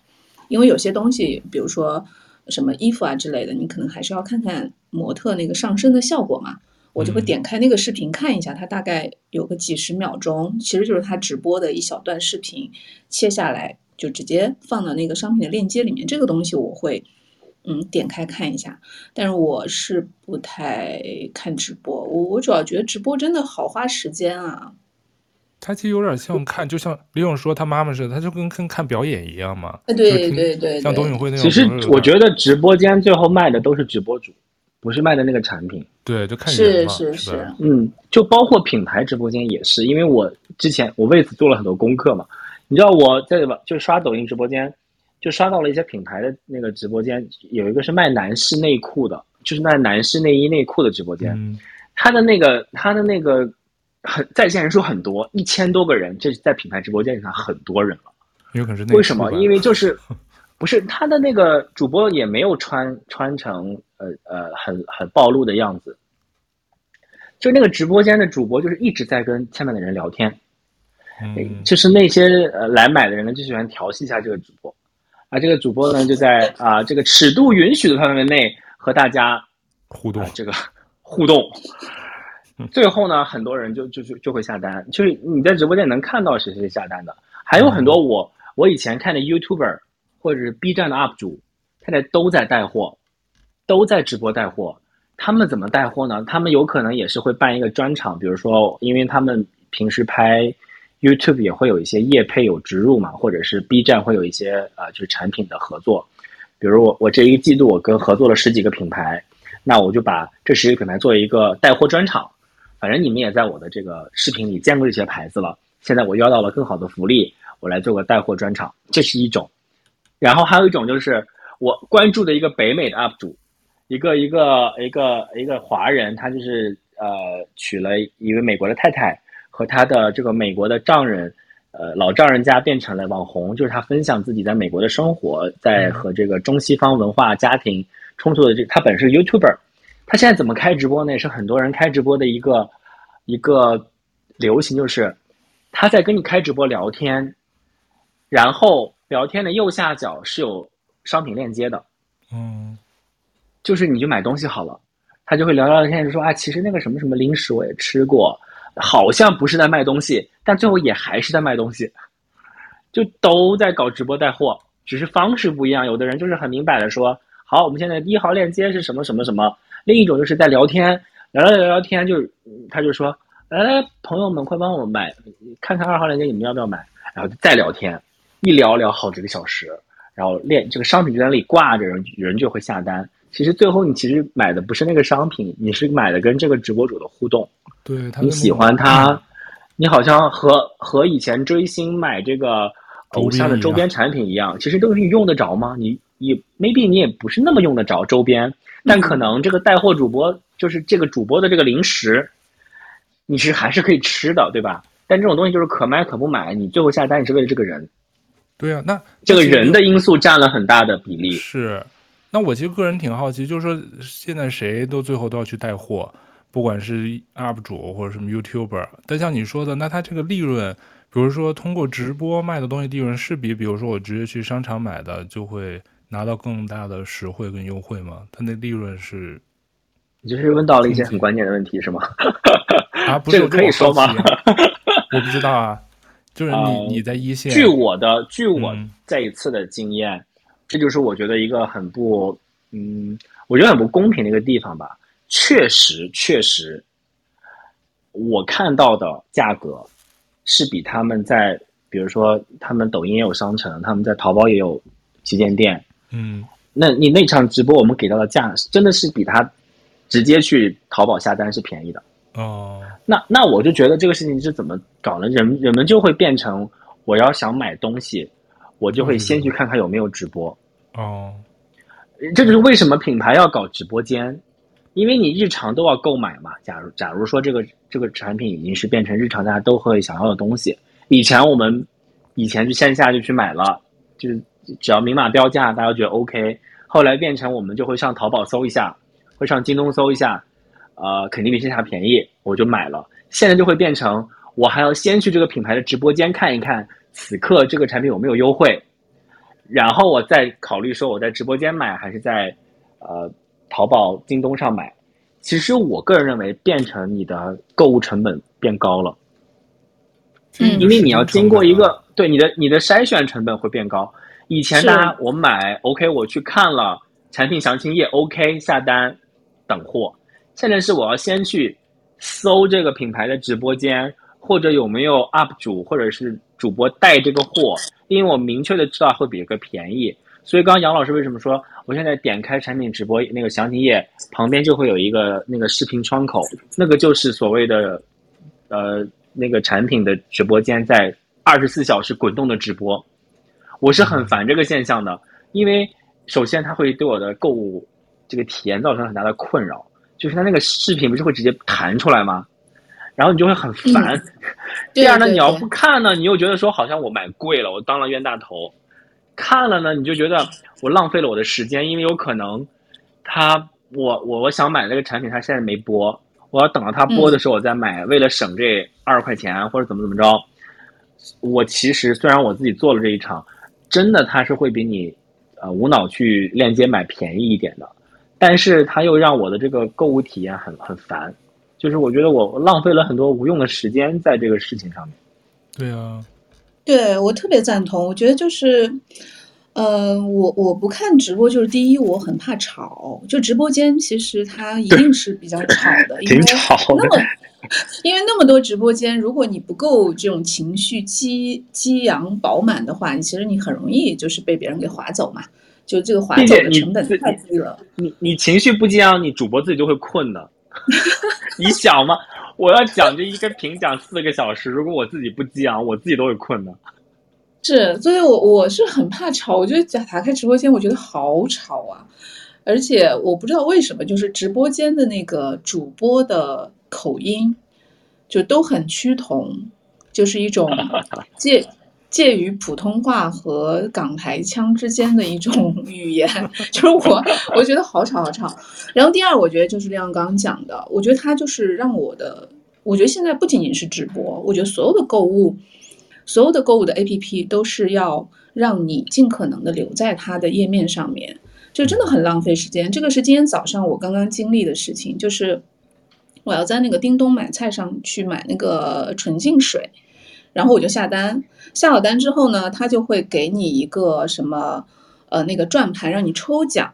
因为有些东西，比如说什么衣服啊之类的，你可能还是要看看模特那个上身的效果嘛。我就会点开那个视频看一下，它大概有个几十秒钟，其实就是他直播的一小段视频，切下来就直接放到那个商品的链接里面。这个东西我会嗯点开看一下，但是我是不太看直播。我我主要觉得直播真的好花时间啊。他其实有点像看，就像李勇说他妈妈似的，他就跟跟看表演一样嘛。对对对对，像董宇辉那种。其实我觉得直播间最后卖的都是直播主。不是卖的那个产品，对，就看人嘛，是是是，嗯，就包括品牌直播间也是，因为我之前我为此做了很多功课嘛，你知道我在就刷抖音直播间，就刷到了一些品牌的那个直播间，有一个是卖男士内裤的，就是卖男士内衣内裤的直播间，嗯、他的那个他的那个很在线人数很多，一千多个人，这是在品牌直播间里上很多人了，有可能是为什么？因为就是。[laughs] 不是他的那个主播也没有穿穿成呃呃很很暴露的样子，就那个直播间的主播就是一直在跟下面的人聊天，嗯，就是那些呃来买的人呢就喜欢调戏一下这个主播，啊这个主播呢就在啊这个尺度允许的范围内和大家互动，这个互动，最后呢很多人就就就就会下单，就是你在直播间能看到谁谁下单的，还有很多我我以前看的 YouTuber。或者是 B 站的 UP 主，他在都在带货，都在直播带货。他们怎么带货呢？他们有可能也是会办一个专场，比如说，因为他们平时拍 YouTube 也会有一些业配有植入嘛，或者是 B 站会有一些呃就是产品的合作。比如我我这一个季度我跟合作了十几个品牌，那我就把这十个品牌做一个带货专场。反正你们也在我的这个视频里见过这些牌子了，现在我要到了更好的福利，我来做个带货专场，这是一种。然后还有一种就是我关注的一个北美的 UP 主，一个一个一个一个华人，他就是呃娶了一位美国的太太，和他的这个美国的丈人呃老丈人家变成了网红，就是他分享自己在美国的生活，在和这个中西方文化家庭冲突的这个，他本是 YouTuber，他现在怎么开直播呢？也是很多人开直播的一个一个流行，就是他在跟你开直播聊天，然后聊天的右下角是有商品链接的，嗯，就是你就买东西好了。他就会聊聊天，就说啊，其实那个什么什么零食我也吃过，好像不是在卖东西，但最后也还是在卖东西，就都在搞直播带货，只是方式不一样。有的人就是很明摆的说，好，我们现在一号链接是什么什么什么，另一种就是在聊天，聊聊聊聊天，就是他就说，来来，朋友们快帮我买，看看二号链接你们要不要买，然后再聊天，一聊聊好几个小时，然后链这个商品就在那里挂着，人人就会下单。其实最后你其实买的不是那个商品，你是买的跟这个直播主的互动。对，你喜欢他，嗯、你好像和和以前追星买这个偶像的周边产品一样，其实都是你用得着吗？你你 maybe 你也不是那么用得着周边，但可能这个带货主播就是这个主播的这个零食，你是还是可以吃的，对吧？但这种东西就是可买可不买，你最后下单你是为了这个人。对啊，那这个人的因素占了很大的比例。是。那我其实个人挺好奇，就是说现在谁都最后都要去带货，不管是 UP 主或者什么 YouTuber。但像你说的，那他这个利润，比如说通过直播卖的东西，利润是比比如说我直接去商场买的就会拿到更大的实惠跟优惠吗？他那利润是？你就是问到了一些很关键的问题，是吗？啊，不 [laughs] 是，这个可以说吗？我不知道啊，就是你、嗯、你在一线。据我的，据我这一次的经验。嗯这就是我觉得一个很不，嗯，我觉得很不公平的一个地方吧。确实，确实，我看到的价格是比他们在，比如说他们抖音也有商城，他们在淘宝也有旗舰店，嗯，那你那场直播我们给到的价，真的是比他直接去淘宝下单是便宜的。哦，那那我就觉得这个事情是怎么搞呢？人人们就会变成我要想买东西。我就会先去看看有没有直播，哦，这就是为什么品牌要搞直播间，因为你日常都要购买嘛。假如假如说这个这个产品已经是变成日常大家都会想要的东西，以前我们以前去线下就去买了，就是只要明码标价，大家觉得 OK。后来变成我们就会上淘宝搜一下，会上京东搜一下，呃，肯定比线下便宜，我就买了。现在就会变成我还要先去这个品牌的直播间看一看。此刻这个产品有没有优惠？然后我再考虑说我在直播间买还是在呃淘宝、京东上买。其实我个人认为，变成你的购物成本变高了。嗯，因为你要经过一个对你的你的筛选成本会变高。以前大家我买 OK，我去看了产品详情页 OK 下单等货。现在是我要先去搜这个品牌的直播间，或者有没有 UP 主，或者是。主播带这个货，因为我明确的知道会比这个便宜，所以刚刚杨老师为什么说我现在点开产品直播那个详情页旁边就会有一个那个视频窗口，那个就是所谓的呃那个产品的直播间在二十四小时滚动的直播，我是很烦这个现象的，因为首先它会对我的购物这个体验造成很大的困扰，就是它那个视频不是会直接弹出来吗？然后你就会很烦。嗯、[laughs] 第二呢，你要不看呢，你又觉得说好像我买贵了，我当了冤大头；看了呢，你就觉得我浪费了我的时间，因为有可能他我我我想买那个产品，他现在没播，我要等到他播的时候我再买，嗯、为了省这二十块钱或者怎么怎么着。我其实虽然我自己做了这一场，真的他是会比你呃无脑去链接买便宜一点的，但是他又让我的这个购物体验很很烦。就是我觉得我浪费了很多无用的时间在这个事情上面。对啊，对，我特别赞同。我觉得就是，呃，我我不看直播，就是第一，我很怕吵。就直播间其实它一定是比较吵的，因为那么因为那么多直播间，如果你不够这种情绪激激昂饱满的话，你其实你很容易就是被别人给划走嘛。就这个划走的成本太低了。你你，你情绪不激昂，你主播自己就会困的。[laughs] [laughs] 你想吗？我要讲这一个评讲四个小时，如果我自己不激昂，我自己都会困的。是，所以我我是很怕吵。我觉得打开直播间，我觉得好吵啊！而且我不知道为什么，就是直播间的那个主播的口音就都很趋同，就是一种 [laughs] 介介于普通话和港台腔之间的一种 [laughs] 语言，就是我我觉得好吵好吵。然后第二，我觉得就是亮刚讲的，我觉得他就是让我的，我觉得现在不仅仅是直播，我觉得所有的购物，所有的购物的 APP 都是要让你尽可能的留在它的页面上面，就真的很浪费时间。这个是今天早上我刚刚经历的事情，就是我要在那个叮咚买菜上去买那个纯净水。然后我就下单，下了单之后呢，他就会给你一个什么，呃，那个转盘让你抽奖。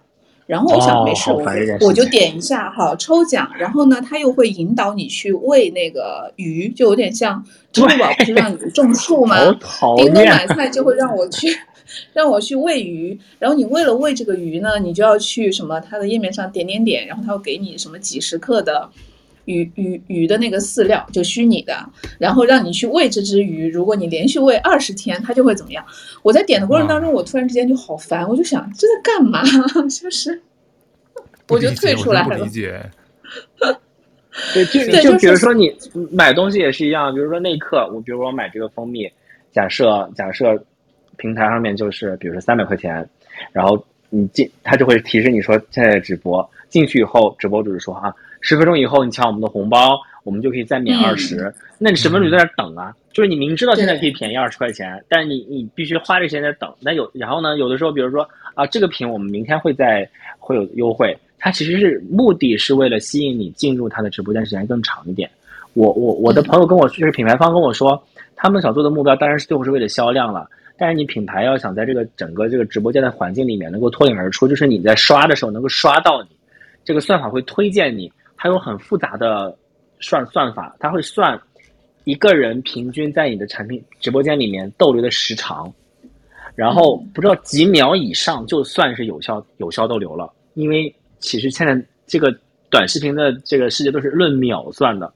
然后我想没事，哦、我我就点一下，好抽奖。然后呢，他又会引导你去喂那个鱼，就有点像 [laughs] 支付宝不是让你 [laughs] 种树吗？叮咚买菜就会让我去，[laughs] 让我去喂鱼。然后你为了喂这个鱼呢，你就要去什么它的页面上点点点，然后他会给你什么几十克的。鱼鱼鱼的那个饲料就虚拟的，然后让你去喂这只鱼。如果你连续喂二十天，它就会怎么样？我在点的过程当中，我突然之间就好烦，我就想这在干嘛？就 [laughs] 是我就退出来了。不理解。[laughs] [laughs] 对，就就比如说你买东西也是一样，比如说那一刻，我比如说我买这个蜂蜜，假设假设平台上面就是比如说三百块钱，然后你进，它就会提示你说现在直播，进去以后，直播主就说啊。十分钟以后，你抢我们的红包，我们就可以再免二十、嗯。那你十分钟就在那等啊、嗯？就是你明知道现在可以便宜二十块钱，但是你你必须花这时间在等。那有然后呢？有的时候，比如说啊，这个品我们明天会再会有优惠，它其实是目的是为了吸引你进入它的直播间时间更长一点。我我我的朋友跟我就是品牌方跟我说，他们想做的目标当然是最后是为了销量了。但是你品牌要想在这个整个这个直播间的环境里面能够脱颖而出，就是你在刷的时候能够刷到你，这个算法会推荐你。它有很复杂的算算法，它会算一个人平均在你的产品直播间里面逗留的时长，然后不知道几秒以上就算是有效有效逗留了。因为其实现在这个短视频的这个世界都是论秒算的，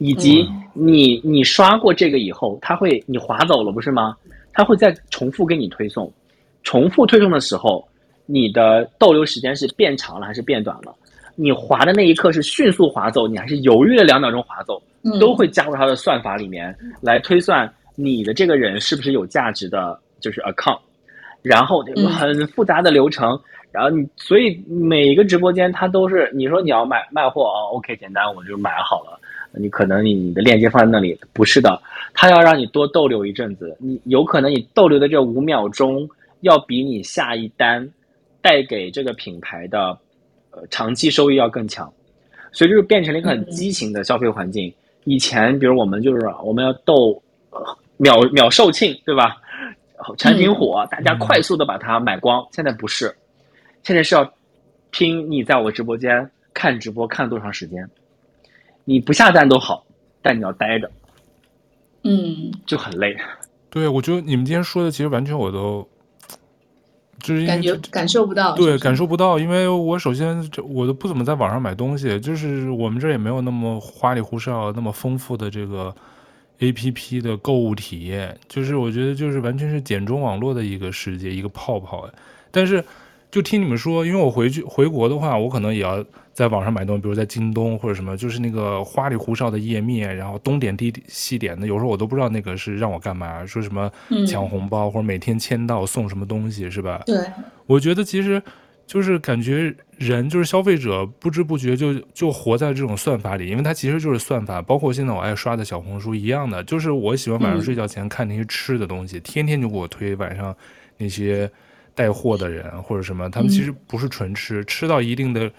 以及你你刷过这个以后，它会你划走了不是吗？它会再重复给你推送，重复推送的时候，你的逗留时间是变长了还是变短了？你滑的那一刻是迅速滑走，你还是犹豫了两秒钟滑走，都会加入它的算法里面来推算你的这个人是不是有价值的，就是 account。然后很复杂的流程，然后你所以每一个直播间它都是你说你要卖卖货啊，OK 简单我就买好了。你可能你的链接放在那里，不是的，他要让你多逗留一阵子，你有可能你逗留的这五秒钟要比你下一单带给这个品牌的。呃，长期收益要更强，所以就是变成了一个很畸形的消费环境。以前，比如我们就是我们要斗秒秒售罄，对吧？产品火，大家快速的把它买光。现在不是，现在是要拼你在我直播间看直播看多长时间。你不下单都好，但你要待着，嗯，就很累。对，我觉得你们今天说的其实完全我都。就是感觉感受不到，对，感受不到，因为我首先我都不怎么在网上买东西，就是我们这也没有那么花里胡哨、那么丰富的这个 APP 的购物体验，就是我觉得就是完全是简中网络的一个世界，一个泡泡。但是就听你们说，因为我回去回国的话，我可能也要。在网上买东西，比如在京东或者什么，就是那个花里胡哨的页面，然后东点滴西点的，有时候我都不知道那个是让我干嘛，说什么抢红包、嗯、或者每天签到送什么东西，是吧？对，我觉得其实就是感觉人就是消费者，不知不觉就就活在这种算法里，因为它其实就是算法。包括现在我爱刷的小红书一样的，就是我喜欢晚上睡觉前看那些吃的东西，嗯、天天就给我推晚上那些带货的人或者什么，他们其实不是纯吃，嗯、吃到一定的。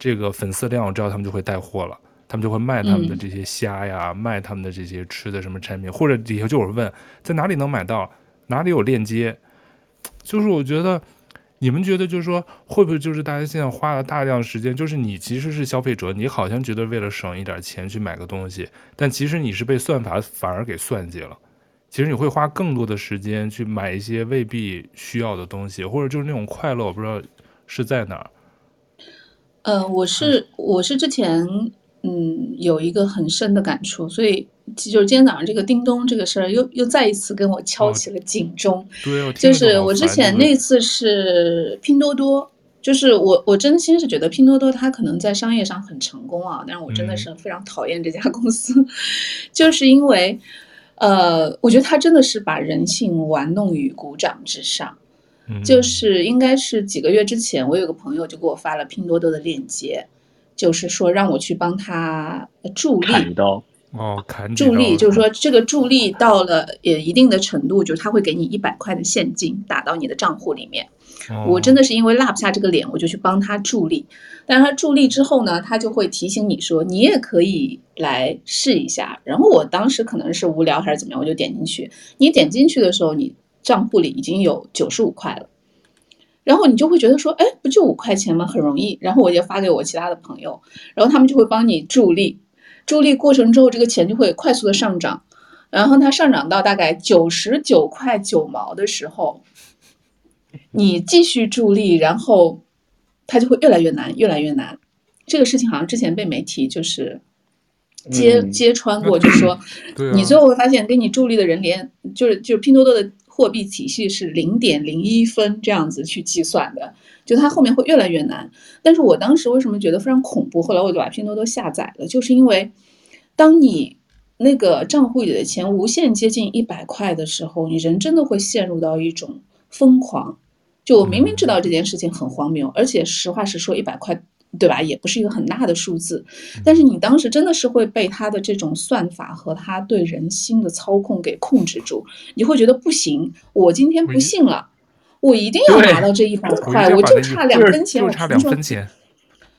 这个粉丝量，我知道他们就会带货了，他们就会卖他们的这些虾呀，嗯、卖他们的这些吃的什么产品，或者底下就有人问在哪里能买到，哪里有链接。就是我觉得，你们觉得就是说，会不会就是大家现在花了大量时间，就是你其实是消费者，你好像觉得为了省一点钱去买个东西，但其实你是被算法反而给算计了。其实你会花更多的时间去买一些未必需要的东西，或者就是那种快乐，我不知道是在哪儿。呃，我是我是之前嗯有一个很深的感触，所以就是今天早上这个叮咚这个事儿又又再一次跟我敲起了警钟。哦、对，就是我之前那次是拼多多，就是我我真心是觉得拼多多它可能在商业上很成功啊，但是我真的是非常讨厌这家公司，嗯、[laughs] 就是因为呃，我觉得他真的是把人性玩弄于股掌之上。嗯、就是应该是几个月之前，我有个朋友就给我发了拼多多的链接，就是说让我去帮他助力。砍刀哦，砍助力就是说这个助力到了也一定的程度，就是他会给你一百块的现金打到你的账户里面。我真的是因为落不下这个脸，我就去帮他助力。但是他助力之后呢，他就会提醒你说你也可以来试一下。然后我当时可能是无聊还是怎么样，我就点进去。你点进去的时候，你。账户里已经有九十五块了，然后你就会觉得说，哎，不就五块钱吗？很容易。然后我就发给我其他的朋友，然后他们就会帮你助力，助力过程之后，这个钱就会快速的上涨。然后它上涨到大概九十九块九毛的时候，你继续助力，然后它就会越来越难，越来越难。这个事情好像之前被媒体就是揭揭穿过，就说 [clears throat] 你最后会发现，给你助力的人连就是就是拼多多的。货币体系是零点零一分这样子去计算的，就它后面会越来越难。但是我当时为什么觉得非常恐怖？后来我就把拼多多下载了，就是因为当你那个账户里的钱无限接近一百块的时候，你人真的会陷入到一种疯狂。就我明明知道这件事情很荒谬，而且实话实说，一百块。对吧？也不是一个很大的数字，但是你当时真的是会被他的这种算法和他对人心的操控给控制住，你会觉得不行，我今天不信了，我一定要拿到这一百块，我就差两分钱，就差两分钱，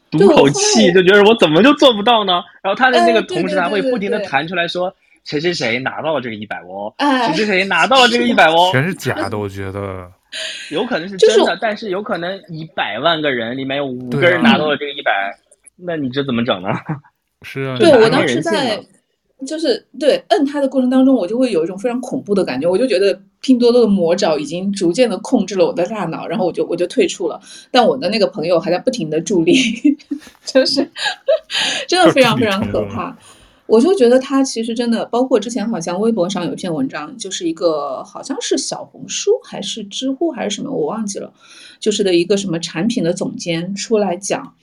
赌口气就觉得我怎么就做不到呢？然后他的那个同时还会不停的弹出来说，谁谁谁拿到了这个一百哦，谁谁谁拿到了这个一百哦，全是假的，[laughs] 我觉得。[laughs] 有可能是真的，就是，但是有可能一百万个人里面有五个人拿到了这个一百，啊，那你这怎么整呢？[laughs] 是啊，对我当时在就是对摁它的过程当中，我就会有一种非常恐怖的感觉，我就觉得拼多多的魔爪已经逐渐的控制了我的大脑，然后我就我就退出了，但我的那个朋友还在不停的助力，[laughs] 就是真的非常非常可怕。我就觉得他其实真的，包括之前好像微博上有一篇文章，就是一个好像是小红书还是知乎还是什么，我忘记了，就是的一个什么产品的总监出来讲，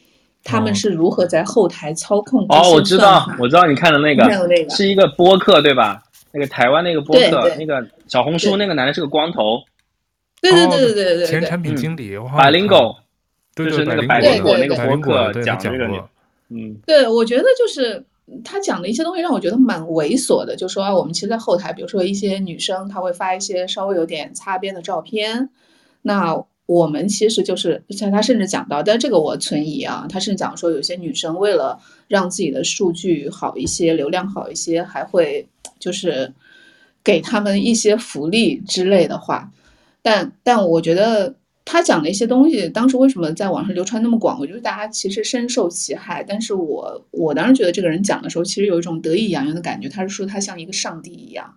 他们是如何在后台操控。哦，我知道，我知道你看的那个，那个是一个播客对吧？那个台湾那个播客，那个小红书那个男的是个光头，对对对对对对，前产品经理，百灵狗，对就是那个百灵果那个播客讲这个，嗯，对，我觉得就是。他讲的一些东西让我觉得蛮猥琐的，就说啊，我们其实，在后台，比如说一些女生，她会发一些稍微有点擦边的照片，那我们其实就是像他甚至讲到，但这个我存疑啊，他甚至讲说，有些女生为了让自己的数据好一些，流量好一些，还会就是给他们一些福利之类的话，但但我觉得。他讲的一些东西，当时为什么在网上流传那么广？我觉得大家其实深受其害。但是我我当时觉得这个人讲的时候，其实有一种得意洋洋的感觉。他是说他像一个上帝一样，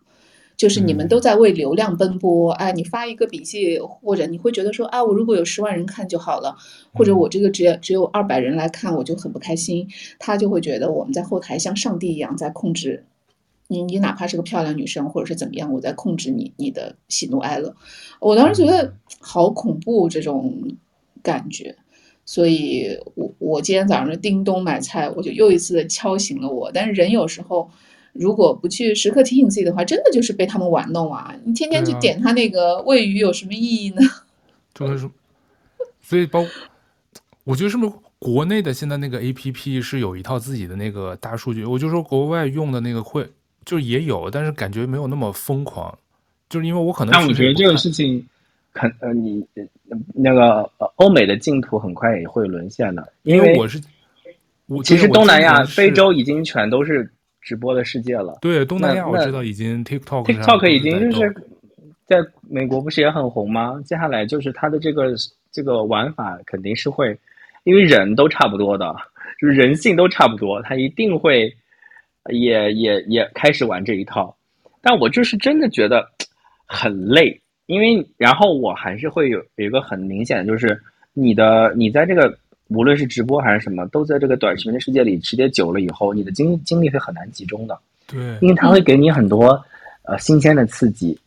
就是你们都在为流量奔波。哎，你发一个笔记，或者你会觉得说，啊，我如果有十万人看就好了，或者我这个只有只有二百人来看，我就很不开心。他就会觉得我们在后台像上帝一样在控制。你你哪怕是个漂亮女生，或者是怎么样，我在控制你你的喜怒哀乐。我当时觉得好恐怖这种感觉，所以我我今天早上的叮咚买菜，我就又一次的敲醒了我。但是人有时候如果不去时刻提醒自己的话，真的就是被他们玩弄啊！你天天去点他那个喂鱼有什么意义呢？[laughs] 就是，所以包，我觉得是不是国内的现在那个 APP 是有一套自己的那个大数据？我就说国外用的那个会。就也有，但是感觉没有那么疯狂，就是因为我可能。但我觉得这个事情，肯呃，你那个呃，欧美的净土很快也会沦陷的，因为我是，其实东南亚、非洲已经全都是直播的世界了。对，东南亚我知道已经 TikTok TikTok 已经就是在美国不是也很红吗？接下来就是它的这个这个玩法肯定是会，因为人都差不多的，就是人性都差不多，它一定会。也也也开始玩这一套，但我就是真的觉得很累，因为然后我还是会有有一个很明显的，就是你的你在这个无论是直播还是什么，都在这个短视频的世界里时间久了以后，你的精精力会很难集中的。对，因为它会给你很多呃新鲜的刺激，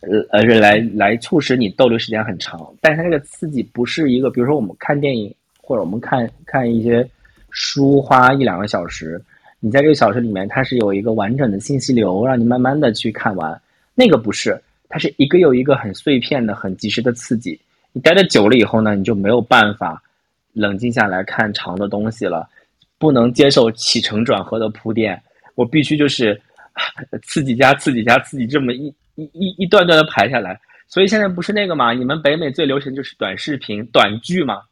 呃呃来来促使你逗留时间很长，但是它这个刺激不是一个，比如说我们看电影或者我们看看一些书花一两个小时。你在这个小时里面，它是有一个完整的信息流，让你慢慢的去看完。那个不是，它是一个又一个很碎片的、很及时的刺激。你待的久了以后呢，你就没有办法冷静下来看长的东西了，不能接受起承转合的铺垫，我必须就是 [laughs] 刺激加刺激加刺激这么一一一一段段的排下来。所以现在不是那个嘛？你们北美最流行就是短视频、短剧嘛？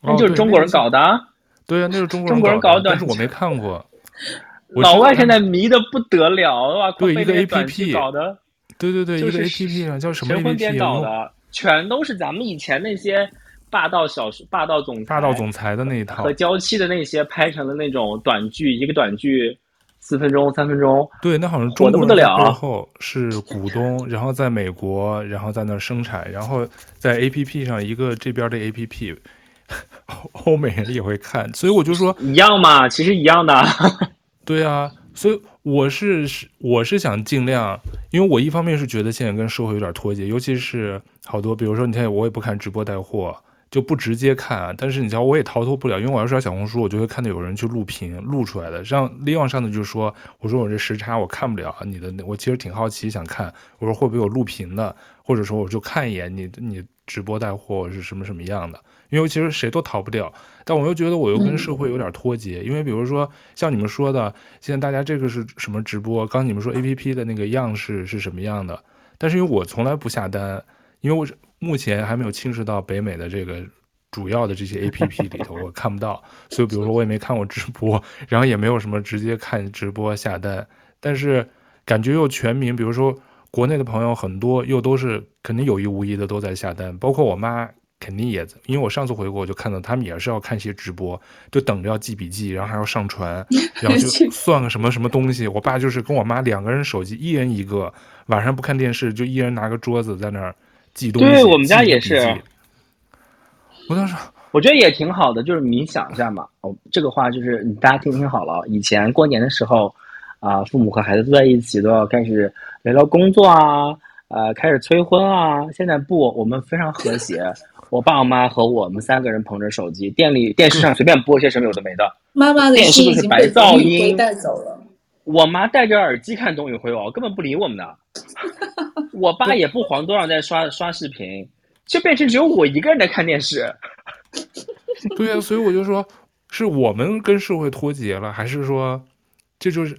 那就是中国人搞的。哦、对呀，那是中国人搞的，但是我没看过。[laughs] 老外现在迷的不得了啊！对一个 A P P 搞的，对对对，就是、一个 A P P 上，叫什么 A P P？神魂颠倒的，全都是咱们以前那些霸道小说、霸道总裁、霸道总裁的那一套和娇妻的那些拍成了那种短剧，一个短剧。四分钟，三分钟，对，那好像中国人背后是股东，然后在美国，然后在那生产，然后在 A P P 上一个这边的 A P P，[laughs] 欧美人也会看，所以我就说一样嘛，其实一样的。[laughs] 对啊，所以我是我是想尽量，因为我一方面是觉得现在跟社会有点脱节，尤其是好多，比如说你看我也不看直播带货。就不直接看啊，但是你知道我也逃脱不了，因为我要刷小红书，我就会看到有人去录屏录出来的。像利旺上的就说，我说我这时差我看不了你的，我其实挺好奇想看，我说会不会有录屏的，或者说我就看一眼你你直播带货是什么什么样的，因为其实谁都逃不掉，但我又觉得我又跟社会有点脱节，因为比如说像你们说的，现在大家这个是什么直播，刚你们说 APP 的那个样式是什么样的，但是因为我从来不下单，因为我是。目前还没有侵蚀到北美的这个主要的这些 [laughs] APP 里头，我看不到，所以比如说我也没看过直播，然后也没有什么直接看直播下单，但是感觉又全民，比如说国内的朋友很多，又都是肯定有意无意的都在下单，包括我妈肯定也，因为我上次回国我就看到他们也是要看一些直播，就等着要记笔记，然后还要上传，[laughs] 然后就算个什么什么东西。[laughs] 我爸就是跟我妈两个人手机，一人一个，晚上不看电视，就一人拿个桌子在那儿。对，我们家也是。我当时我觉得也挺好的，就是你想一下嘛。哦，这个话就是大家听听好了。以前过年的时候，啊、呃，父母和孩子坐在一起，都要开始聊聊工作啊，呃，开始催婚啊。现在不，我们非常和谐。我爸我妈和我们三个人捧着手机，店里电视上随便播些什么有的没的。妈妈的心已经被噪音带走了。我妈戴着耳机看《董宇辉哦》，根本不理我们的。[laughs] 我爸也不遑多让在刷刷视频，就变成只有我一个人在看电视。对呀、啊，所以我就说，是我们跟社会脱节了，还是说，这就是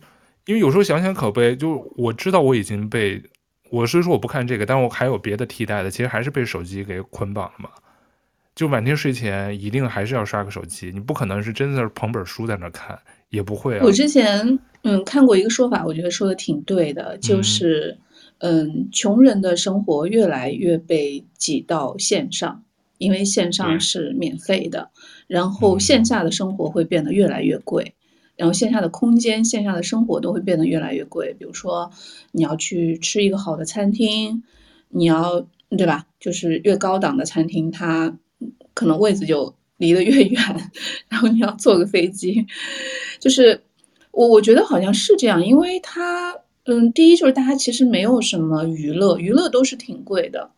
因为有时候想想可悲。就我知道我已经被，我是说我不看这个，但我还有别的替代的，其实还是被手机给捆绑了嘛。就晚天睡前一定还是要刷个手机，你不可能是真的捧本书在那看，也不会啊。我之前嗯看过一个说法，我觉得说的挺对的，就是。嗯嗯，穷人的生活越来越被挤到线上，因为线上是免费的，然后线下的生活会变得越来越贵，然后线下的空间、线下的生活都会变得越来越贵。比如说，你要去吃一个好的餐厅，你要对吧？就是越高档的餐厅，它可能位置就离得 [laughs] 越远，然后你要坐个飞机，就是我我觉得好像是这样，因为它。嗯，第一就是大家其实没有什么娱乐，娱乐都是挺贵的。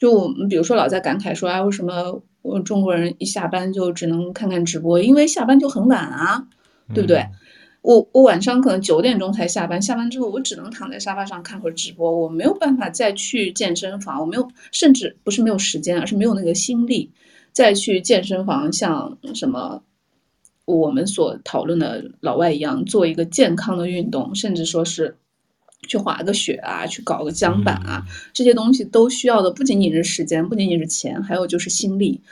就我们比如说老在感慨说，啊，为什么我中国人一下班就只能看看直播？因为下班就很晚啊，对不对？嗯、我我晚上可能九点钟才下班，下班之后我只能躺在沙发上看会儿直播，我没有办法再去健身房，我没有，甚至不是没有时间，而是没有那个心力再去健身房，像什么我们所讨论的老外一样，做一个健康的运动，甚至说是。去滑个雪啊，去搞个桨板啊，这些东西都需要的不仅仅是时间，不仅仅是钱，还有就是心力。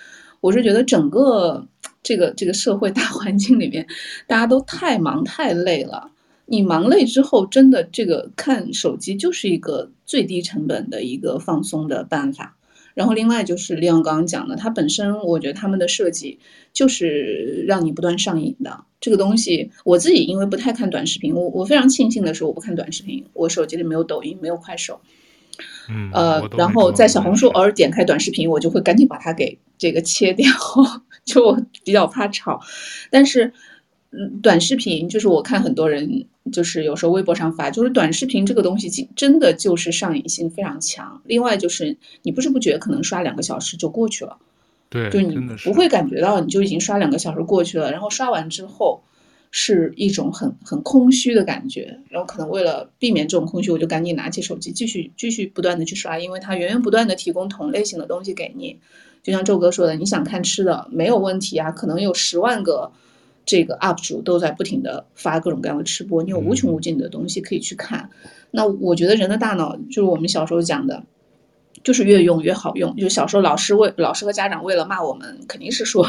我是觉得整个这个这个社会大环境里面，大家都太忙太累了。你忙累之后，真的这个看手机就是一个最低成本的一个放松的办法。然后另外就是利昂刚刚讲的，它本身我觉得他们的设计就是让你不断上瘾的这个东西。我自己因为不太看短视频，我我非常庆幸的是我不看短视频，我手机里没有抖音，没有快手，嗯，呃，然后在小红书偶尔点开短视频，我就会赶紧把它给这个切掉，[laughs] 就我比较怕吵，但是。嗯，短视频就是我看很多人就是有时候微博上发，就是短视频这个东西真的就是上瘾性非常强。另外就是你不知不觉可能刷两个小时就过去了，对，就你不会感觉到你就已经刷两个小时过去了。然后刷完之后，是一种很很空虚的感觉，然后可能为了避免这种空虚，我就赶紧拿起手机继续继续不断的去刷，因为它源源不断的提供同类型的东西给你。就像周哥说的，你想看吃的没有问题啊，可能有十万个这个 UP 主都在不停的发各种各样的吃播，你有无穷无尽的东西可以去看。那我觉得人的大脑就是我们小时候讲的。就是越用越好用，就小时候老师为老师和家长为了骂我们，肯定是说，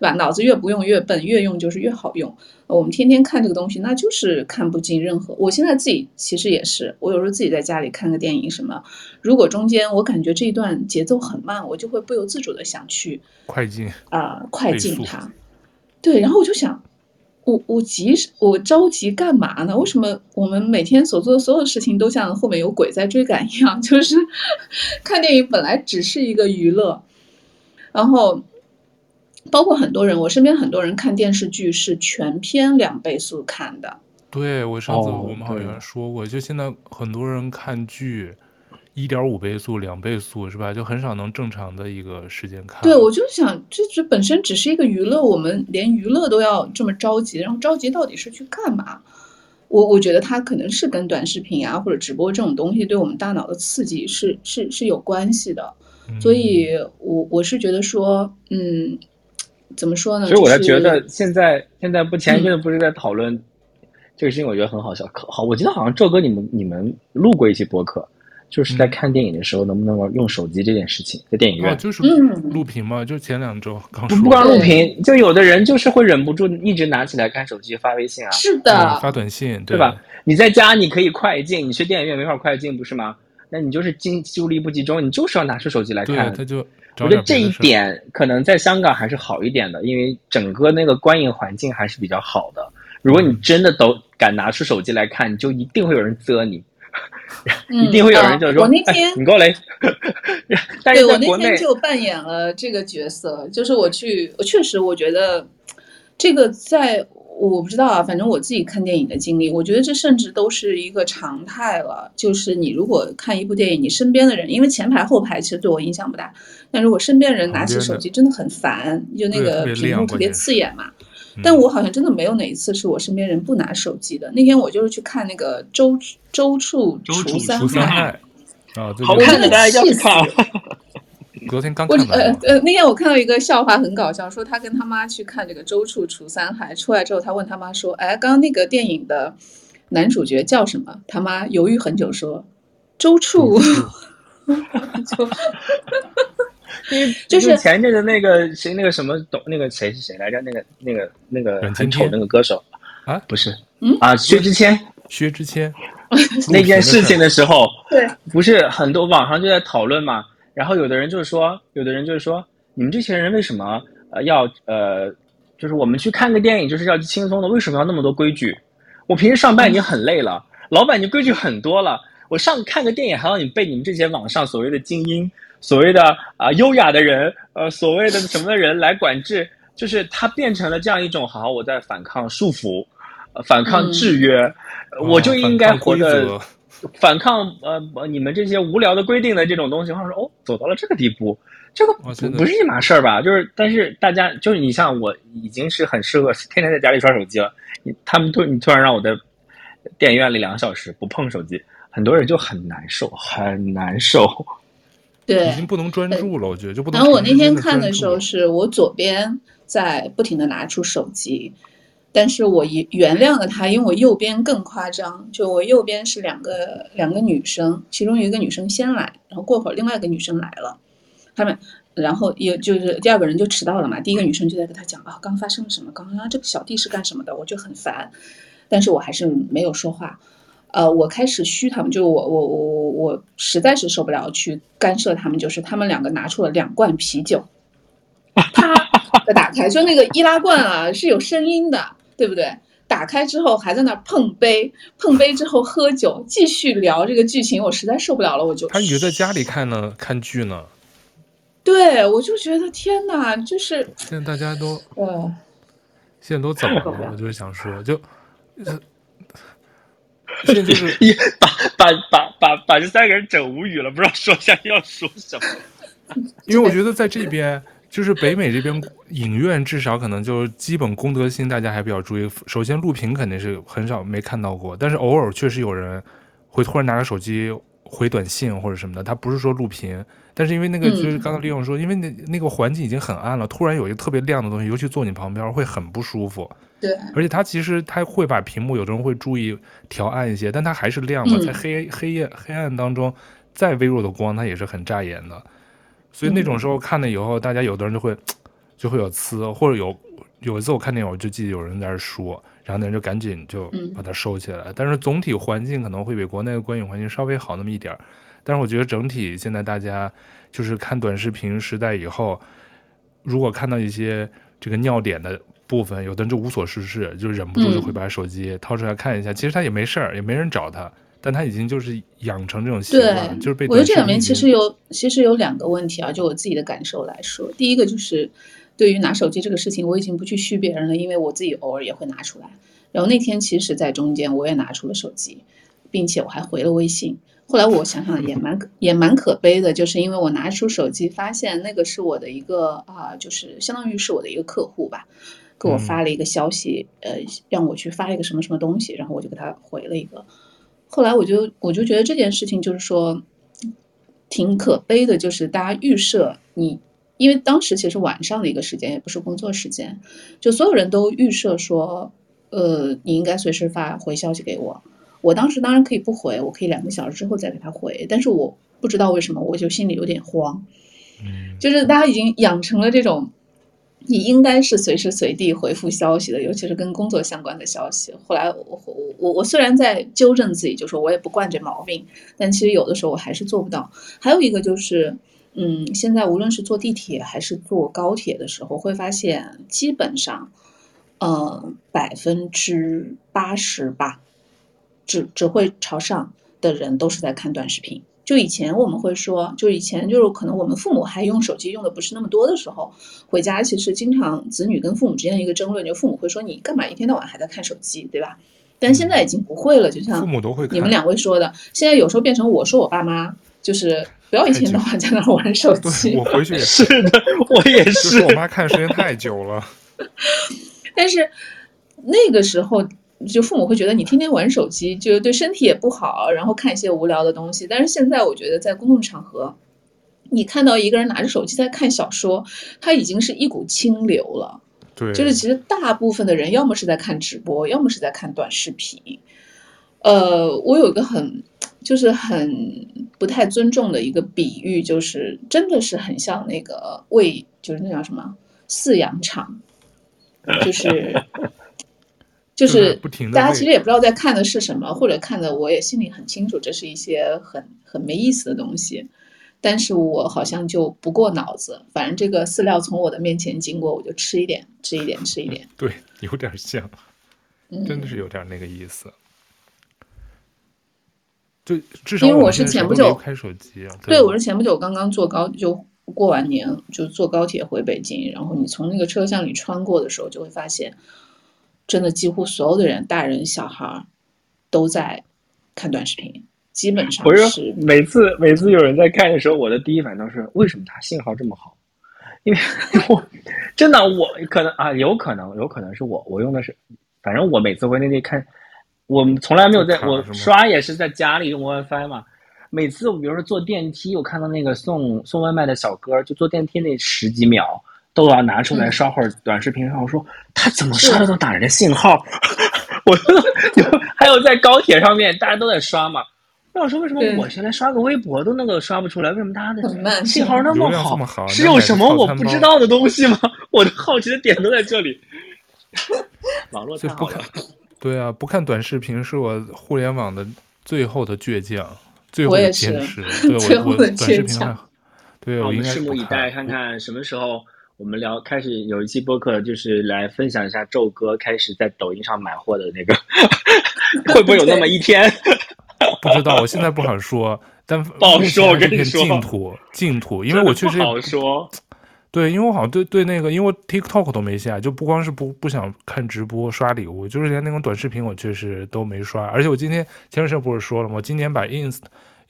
对吧？脑子越不用越笨，越用就是越好用。我们天天看这个东西，那就是看不进任何。我现在自己其实也是，我有时候自己在家里看个电影什么，如果中间我感觉这一段节奏很慢，我就会不由自主的想去快进啊、呃，快进它。对，然后我就想。我我急我着急干嘛呢？为什么我们每天所做的所有事情都像后面有鬼在追赶一样？[laughs] 就是看电影本来只是一个娱乐，然后包括很多人，我身边很多人看电视剧是全篇两倍速看的。对，我上次我们好像说过，就现在很多人看剧。一点五倍速、两倍速是吧？就很少能正常的一个时间看。对，我就想，这这本身只是一个娱乐，我们连娱乐都要这么着急，然后着急到底是去干嘛？我我觉得它可能是跟短视频啊或者直播这种东西对我们大脑的刺激是是是有关系的。所以我我是觉得说，嗯，怎么说呢？所以我才觉得现在现在不前一阵不是在讨论这个事情，我觉得很好笑。可好，我记得好像赵哥你们你们录过一期播客。就是在看电影的时候，能不能玩用手机这件事情，在电影院。哦，就是录屏嘛，就前两周刚说。不光录屏，就有的人就是会忍不住一直拿起来看手机发微信啊。是的，嗯、发短信对，对吧？你在家你可以快进，你去电影院没法快进，不是吗？那你就是精注意力不集中，你就是要拿出手机来看。他就我觉得这一点可能在香港还是好一点的，因为整个那个观影环境还是比较好的。如果你真的都敢拿出手机来看，你就一定会有人责你。[laughs] 一定会有人就说：“嗯、我那天、哎、你过来。[laughs] 但是”对，我那天就扮演了这个角色，就是我去，我确实我觉得这个在我不知道啊，反正我自己看电影的经历，我觉得这甚至都是一个常态了。就是你如果看一部电影，你身边的人，因为前排后排其实对我影响不大，但如果身边人拿起手机，真的很烦，就那个屏幕特别刺眼嘛。但我好像真的没有哪一次是我身边人不拿手机的。那天我就是去看那个周周处除三害，啊，好看的大家要看。[laughs] 昨天刚看完。呃呃，那天我看到一个笑话很搞笑，说他跟他妈去看这个周处除三害，出来之后他问他妈说：“哎，刚刚那个电影的男主角叫什么？”他妈犹豫很久说：“周处。[laughs] ”就。[laughs] 就是前阵的那个谁，那个什么董，那个谁是谁来着？那个那个那个很丑那个歌手啊，不是，嗯啊，薛之谦，薛之谦 [laughs] 那件事情的时候，[laughs] 对，不是很多网上就在讨论嘛。然后有的人就是说，有的人就是说，你们这些人为什么呃要呃，就是我们去看个电影就是要轻松的，为什么要那么多规矩？我平时上班已经很累了，嗯、老板你规矩很多了，我上看个电影还要你被你们这些网上所谓的精英。所谓的啊优雅的人，呃，所谓的什么的人来管制，就是他变成了这样一种，好，我在反抗束缚，呃，反抗制约，嗯、我就应该活得反抗呃你们这些无聊的规定的这种东西。或者说，哦，走到了这个地步，这个不不是一码事儿吧？就是，但是大家就是你像我已经是很适合天天在家里刷手机了，你他们突你突然让我在电影院里两个小时不碰手机，很多人就很难受，很难受。对，已经不能专注了，我觉得就不能。然后我那天看的时候，是我左边在不停的拿出手机，但是我一原谅了他，因为我右边更夸张，就我右边是两个两个女生，其中有一个女生先来，然后过会儿另外一个女生来了，他们然后也就是第二个人就迟到了嘛，第一个女生就在跟他讲啊，刚发生了什么，刚刚这个小弟是干什么的，我就很烦，但是我还是没有说话。呃，我开始嘘他们，就我我我我我实在是受不了去干涉他们，就是他们两个拿出了两罐啤酒，[laughs] 啪的打开，就那个易拉罐啊是有声音的，对不对？打开之后还在那碰杯，碰杯之后喝酒，继续聊这个剧情，我实在受不了了，我就他以为在家里看呢，看剧呢，对，我就觉得天哪，就是现在大家都呃，现在都怎么了？我就是想说，就。[laughs] [laughs] 现在就是把把把把把这三个人整无语了，不知道说下要说什么。[laughs] 因为我觉得在这边就是北美这边影院至少可能就基本公德心大家还比较注意。首先录屏肯定是很少没看到过，但是偶尔确实有人会突然拿着手机回短信或者什么的，他不是说录屏，但是因为那个就是刚刚利用说，因为那那个环境已经很暗了，突然有一个特别亮的东西，尤其坐你旁边会很不舒服。对，而且它其实它会把屏幕，有的人会注意调暗一些，但它还是亮的，在黑黑夜黑暗当中，再微弱的光，它也是很扎眼的。所以那种时候看了以后，大家有的人就会 [tsk] 就会有呲，或者有有一次我看电影，我就记得有人在那说，然后那人就赶紧就把它收起来。但是总体环境可能会比国内的观影环境稍微好那么一点儿，但是我觉得整体现在大家就是看短视频时代以后，如果看到一些这个尿点的。部分有的人就无所事事，就忍不住就会把手机掏出来看一下。嗯、其实他也没事儿，也没人找他，但他已经就是养成这种习惯，就是被。我觉得这里面其实有其实有两个问题啊，就我自己的感受来说，第一个就是对于拿手机这个事情，我已经不去嘘别人了，因为我自己偶尔也会拿出来。然后那天其实，在中间我也拿出了手机，并且我还回了微信。后来我想想也蛮也蛮可悲的，就是因为我拿出手机，发现那个是我的一个啊，就是相当于是我的一个客户吧。给我发了一个消息，呃，让我去发一个什么什么东西，然后我就给他回了一个。后来我就我就觉得这件事情就是说挺可悲的，就是大家预设你，因为当时其实晚上的一个时间也不是工作时间，就所有人都预设说，呃，你应该随时发回消息给我。我当时当然可以不回，我可以两个小时之后再给他回，但是我不知道为什么我就心里有点慌，就是大家已经养成了这种。你应该是随时随地回复消息的，尤其是跟工作相关的消息。后来我我我我虽然在纠正自己，就说我也不惯这毛病，但其实有的时候我还是做不到。还有一个就是，嗯，现在无论是坐地铁还是坐高铁的时候，会发现基本上，呃，百分之八十吧，只只会朝上的人都是在看短视频。就以前我们会说，就以前就是可能我们父母还用手机用的不是那么多的时候，回家其实经常子女跟父母之间的一个争论，就父母会说你干嘛一天到晚还在看手机，对吧？但现在已经不会了，就像父母都会，你们两位说的，现在有时候变成我说我爸妈，就是不要一天到晚在那玩手机。我回去也是，[laughs] 是的，我也是，就是我妈看时间太久了。[laughs] 但是那个时候。就父母会觉得你天天玩手机，就对身体也不好，然后看一些无聊的东西。但是现在我觉得在公共场合，你看到一个人拿着手机在看小说，他已经是一股清流了。对，就是其实大部分的人要么是在看直播，要么是在看短视频。呃，我有一个很就是很不太尊重的一个比喻，就是真的是很像那个喂，就是那叫什么饲养场，就是。就是大家其实也不知道在看的是什么，或者看的我也心里很清楚，这是一些很很没意思的东西，但是我好像就不过脑子，反正这个饲料从我的面前经过，我就吃一点，吃一点，吃一点。[laughs] 对，有点像，真的是有点那个意思。嗯、就至少因为我是前不久开手机啊，对，我是前不久刚刚坐高就过完年就坐高铁回北京，然后你从那个车厢里穿过的时候，就会发现。真的几乎所有的人，大人小孩，都在看短视频，基本上是。是每次每次有人在看的时候，我的第一反应都是为什么他信号这么好？因为 [laughs] 我真的我可能啊，有可能有可能是我我用的是，反正我每次回内地看，我们从来没有在我刷也是在家里用 WiFi 嘛。每次我比如说坐电梯，我看到那个送送外卖的小哥，就坐电梯那十几秒。都要拿出来刷会儿短视频，然后我说他怎么刷得到打人的信号？[laughs] 我说还有在高铁上面，大家都在刷嘛。那我说为什么我现在刷个微博都那个刷不出来？为什么大家的信号那么好？是有什么我不知道的东西吗？我的好奇的点都在这里。网络太好了。对啊，不看短视频是我互联网的最后的倔强，最后的坚持。[laughs] 对最后的倔强。对，我们拭目以待，看看什么时候。我们聊开始有一期播客，就是来分享一下宙哥开始在抖音上买货的那个，[laughs] 会不会有那么一天？[laughs] 不知道，我现在不好说。但不好说，我跟你说，净土，净土，因为我确实不好说。对，因为我好像对对那个，因为我 TikTok 都没下，就不光是不不想看直播刷礼物，就是连那种短视频我确实都没刷。而且我今天前段时间不是说了吗？我今天把 Ins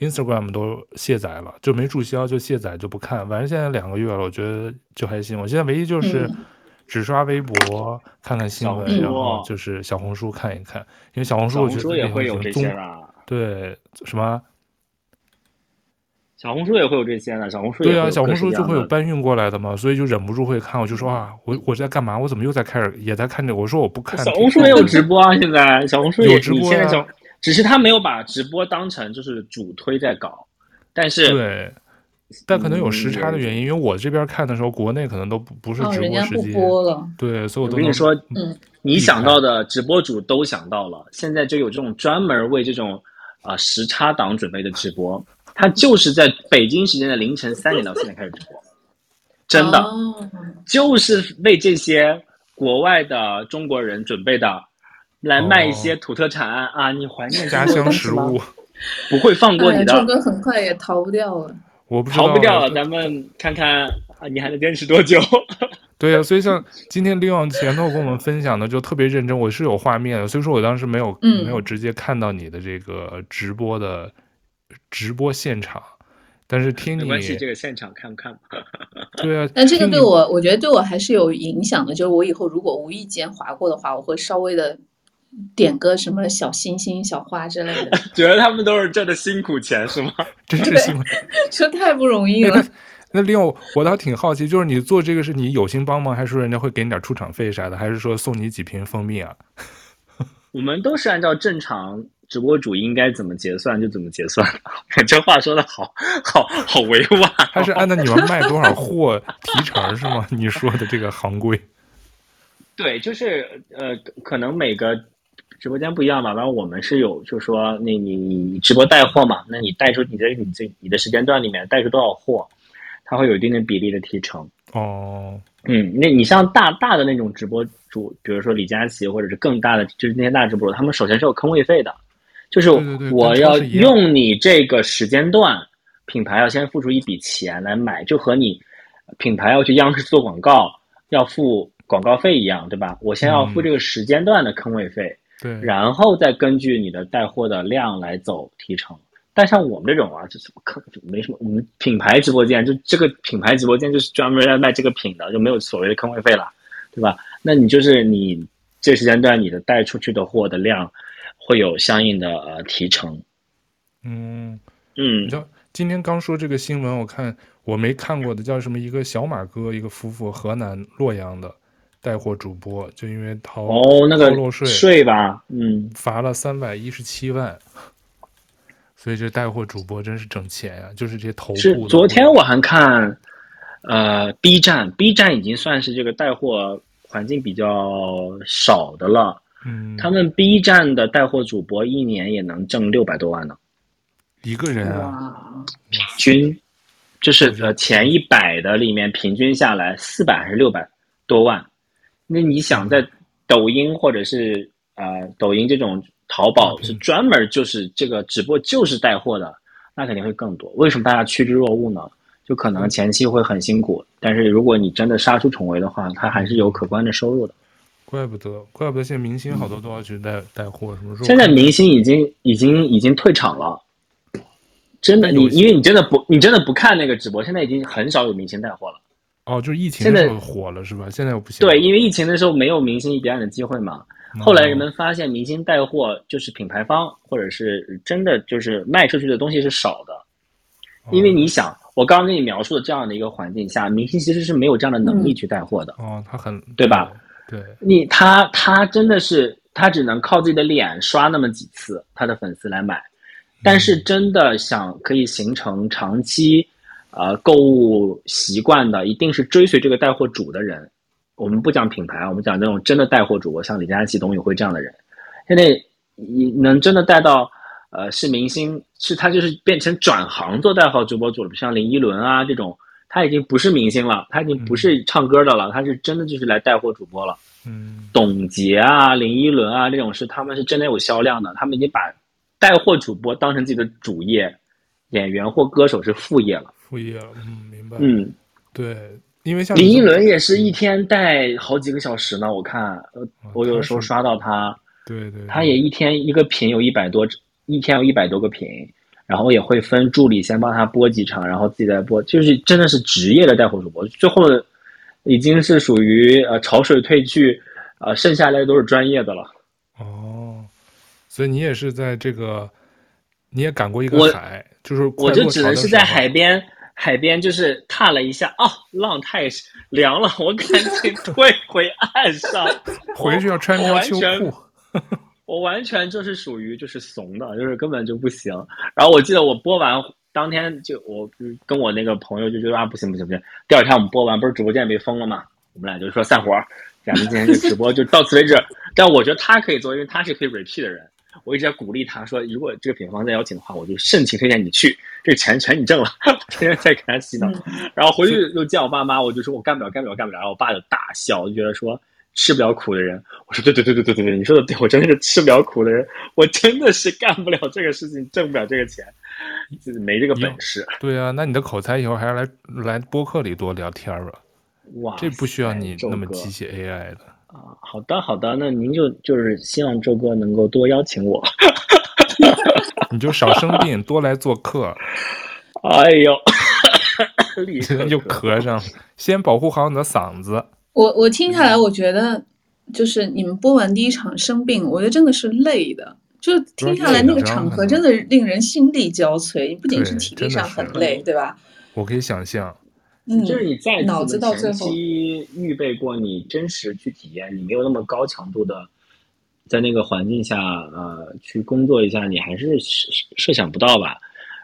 Instagram 都卸载了，就没注销，就卸载就不看。反正现在两个月了，我觉得就还行。我现在唯一就是只刷微博、嗯、看看新闻，然后就是小红书看一看，因为小红书我觉得也会有这些啊。对，什么？小红书也会有这些呢。小红书对啊，小红书就会有搬运过来的嘛，所以就忍不住会看。我就说啊，我我在干嘛？我怎么又在开始也在看这个？我说我不看。小红书也有直播啊，现在小红书也有直播。现在小只是他没有把直播当成就是主推在搞，但是对，但可能有时差的原因，嗯、因为我这边看的时候，国内可能都不不是直播时间。哦、对，所以我都跟你说，嗯，你想到的直播主都想到了，现在就有这种专门为这种啊、呃、时差党准备的直播。他就是在北京时间的凌晨三点到四点开始直播，真的，就是为这些国外的中国人准备的，来卖一些土特产啊！你怀念家乡食物，不会放过你的。这个很快也逃不掉了，我不逃不掉了。咱们看看啊，你还能坚持多久？[laughs] 对啊，所以像今天利用前头跟我们分享的就特别认真，我是有画面的，所以说我当时没有没有直接看到你的这个直播的。直播现场，但是听你没关系，这个现场看不看？[laughs] 对啊，但这个对我，我觉得对我还是有影响的。就是我以后如果无意间划过的话，我会稍微的点个什么小星星、小花之类的。[laughs] 觉得他们都是挣的辛苦钱是吗？[laughs] 真是辛苦，这 [laughs] 太不容易了。那，那另外，我倒挺好奇，就是你做这个是你有心帮忙，还是说人家会给你点出场费啥的，还是说送你几瓶蜂蜜啊？我们都是按照正常。直播主应该怎么结算就怎么结算，这话说的好好好委婉。他是按照你们卖多少货提成是吗？你说的这个行规？对，就是呃，可能每个直播间不一样吧。然后我们是有，就是说，那你你直播带货嘛，那你带出你在你这你的时间段里面带出多少货，它会有一定的比例的提成。哦，嗯，那你像大大的那种直播主，比如说李佳琦或者是更大的，就是那些大直播主，他们首先是有坑位费的。就是我要用你这个时间段，品牌要先付出一笔钱来买，就和你品牌要去央视做广告要付广告费一样，对吧？我先要付这个时间段的坑位费，对，然后再根据你的带货的量来走提成。但像我们这种啊，就什么坑就没什么，我们品牌直播间就这个品牌直播间就是专门来卖这个品的，就没有所谓的坑位费了，对吧？那你就是你这时间段你的带出去的货的量。会有相应的呃提成，嗯嗯，你知道今天刚说这个新闻，我看我没看过的叫什么？一个小马哥，一个夫妇，河南洛阳的带货主播，就因为逃哦那个漏税税吧，嗯，罚了三百一十七万。所以这带货主播真是挣钱呀，就是这些头部。是昨天我还看，呃，B 站，B 站已经算是这个带货环境比较少的了。嗯，他们 B 站的带货主播一年也能挣六百多万呢，一个人啊，平均，就是呃前一百的里面平均下来四百还是六百多万，那你想在抖音或者是呃抖音这种淘宝是专门就是这个直播就是带货的，那肯定会更多。为什么大家趋之若鹜呢？就可能前期会很辛苦，但是如果你真的杀出重围的话，它还是有可观的收入的。怪不得，怪不得现在明星好多都要去带带货，什么时候？现在明星已经已经已经退场了，真的，你因为你真的不，你真的不看那个直播，现在已经很少有明星带货了。哦，就是疫情的时候火了是吧？现在又不行。对，因为疫情的时候没有明星表演的机会嘛。后来人们发现，明星带货就是品牌方或者是真的就是卖出去的东西是少的，因为你想，我刚刚跟你描述的这样的一个环境下，明星其实是没有这样的能力去带货的。哦，他很对吧？对你，他他真的是他只能靠自己的脸刷那么几次，他的粉丝来买。但是真的想可以形成长期，呃，购物习惯的，一定是追随这个带货主的人。我们不讲品牌，我们讲那种真的带货主播，像李佳琦、董宇辉这样的人。现在你能真的带到，呃，是明星，是他就是变成转行做带货直播主了，像林依轮啊这种。他已经不是明星了，他已经不是唱歌的了，嗯、他是真的就是来带货主播了。嗯，董洁啊、林依轮啊这种是他们是真的有销量的，他们已经把带货主播当成自己的主业，演员或歌手是副业了。副业了，嗯，明白。嗯，对，因为像林依轮也是一天带好几个小时呢，我看，呃，我有的时候刷到他，对对，他也一天一个品有一百多，一天有一百多个品。然后也会分助理先帮他播几场，然后自己再播，就是真的是职业的带货主播。最后已经是属于呃潮水退去，呃剩下来都是专业的了。哦，所以你也是在这个，你也赶过一个海，就是我就只能是在海边，海边就是踏了一下，哦，浪太凉了，[laughs] 我赶紧退回岸上，[laughs] 回去要穿条秋裤。[laughs] 我完全就是属于就是怂的，就是根本就不行。然后我记得我播完当天就我跟我那个朋友就觉得啊不行不行不行。第二天我们播完不是直播间被封了吗？我们俩就说散伙，咱们今天就直播就到此为止。但我觉得他可以做，因为他是可以 repeat 的人。我一直在鼓励他说，如果这个品牌方再邀请的话，我就盛情推荐你去，这个钱全你挣了。[laughs] 天天在给他洗脑。然后回去又见我爸妈，我就说我干不了干不了干不了。然后我爸就大笑，就觉得说。吃不了苦的人，我说对对对对对对对，你说的对，我真的是吃不了苦的人，我真的是干不了这个事情，挣不了这个钱，就是没这个本事。对啊，那你的口才以后还是来来播客里多聊天吧。哇，这不需要你那么机械 AI 的啊。好的好的，那您就就是希望周哥能够多邀请我，[laughs] [laughs] 你就少生病，多来做客。哎呦，[coughs] 立刻就咳上了，先保护好你的嗓子。我我听下来，我觉得就是你们播完第一场生病，我觉得真的是累的。就听下来那个场合，真的令人心力交瘁，不仅是体力上很累，对吧？我可以想象，嗯，就是你在脑子到最后预备过，你真实去体验，你没有那么高强度的在那个环境下呃去工作一下，你还是设设想不到吧？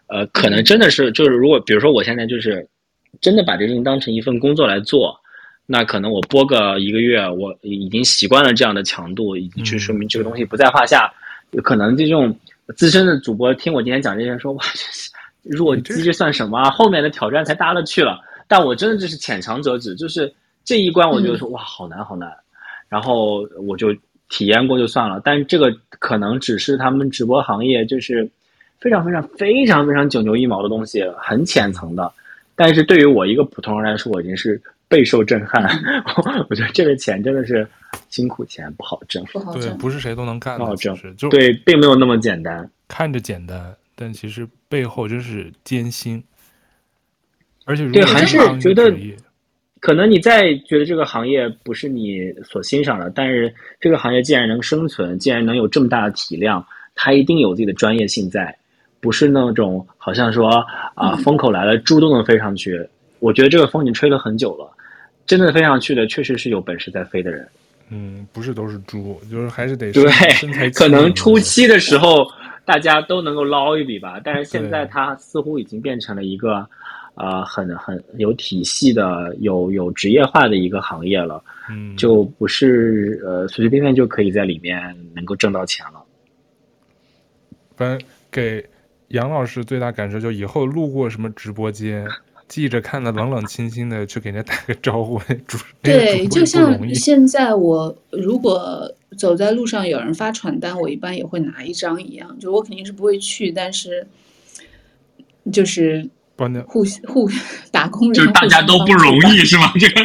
呃，可能真的是就是如果比如说我现在就是真的把这个事情当成一份工作来做。那可能我播个一个月，我已经习惯了这样的强度，已经去说明这个东西不在话下。有、嗯、可能这种资深的主播听我今天讲这些，说哇，[laughs] 弱鸡，这算什么？后面的挑战才大了去了。但我真的就是浅尝辄止，就是这一关，我觉得说、嗯、哇，好难好难。然后我就体验过就算了。但这个可能只是他们直播行业就是非常非常非常非常九牛一毛的东西，很浅层的。但是对于我一个普通人来说，我已经是。备受震撼，[laughs] 我觉得这个钱真的是辛苦钱，不好挣。不好挣。对，不是谁都能干的，不好挣。就是就对，并没有那么简单。看着简单，但其实背后真是艰辛。而且如对，还是觉得可能你再觉得这个行业不是你所欣赏的，但是这个行业既然能生存，既然能有这么大的体量，它一定有自己的专业性在，不是那种好像说啊风口来了，猪都能飞上去。我觉得这个风已经吹了很久了。真的飞上去的，确实是有本事在飞的人。嗯，不是都是猪，就是还是得对。可能初期的时候，大家都能够捞一笔吧，但是现在它似乎已经变成了一个，呃，很很有体系的、有有职业化的一个行业了。嗯，就不是呃随随便便就可以在里面能够挣到钱了。反正给杨老师最大感受，就以后路过什么直播间。记着看的冷冷清清的，去给人家打个招呼。对，就像现在我如果走在路上有人发传单，我一般也会拿一张一样。就我肯定是不会去，但是就是互互打工人，就是大家都不容易是吗？这个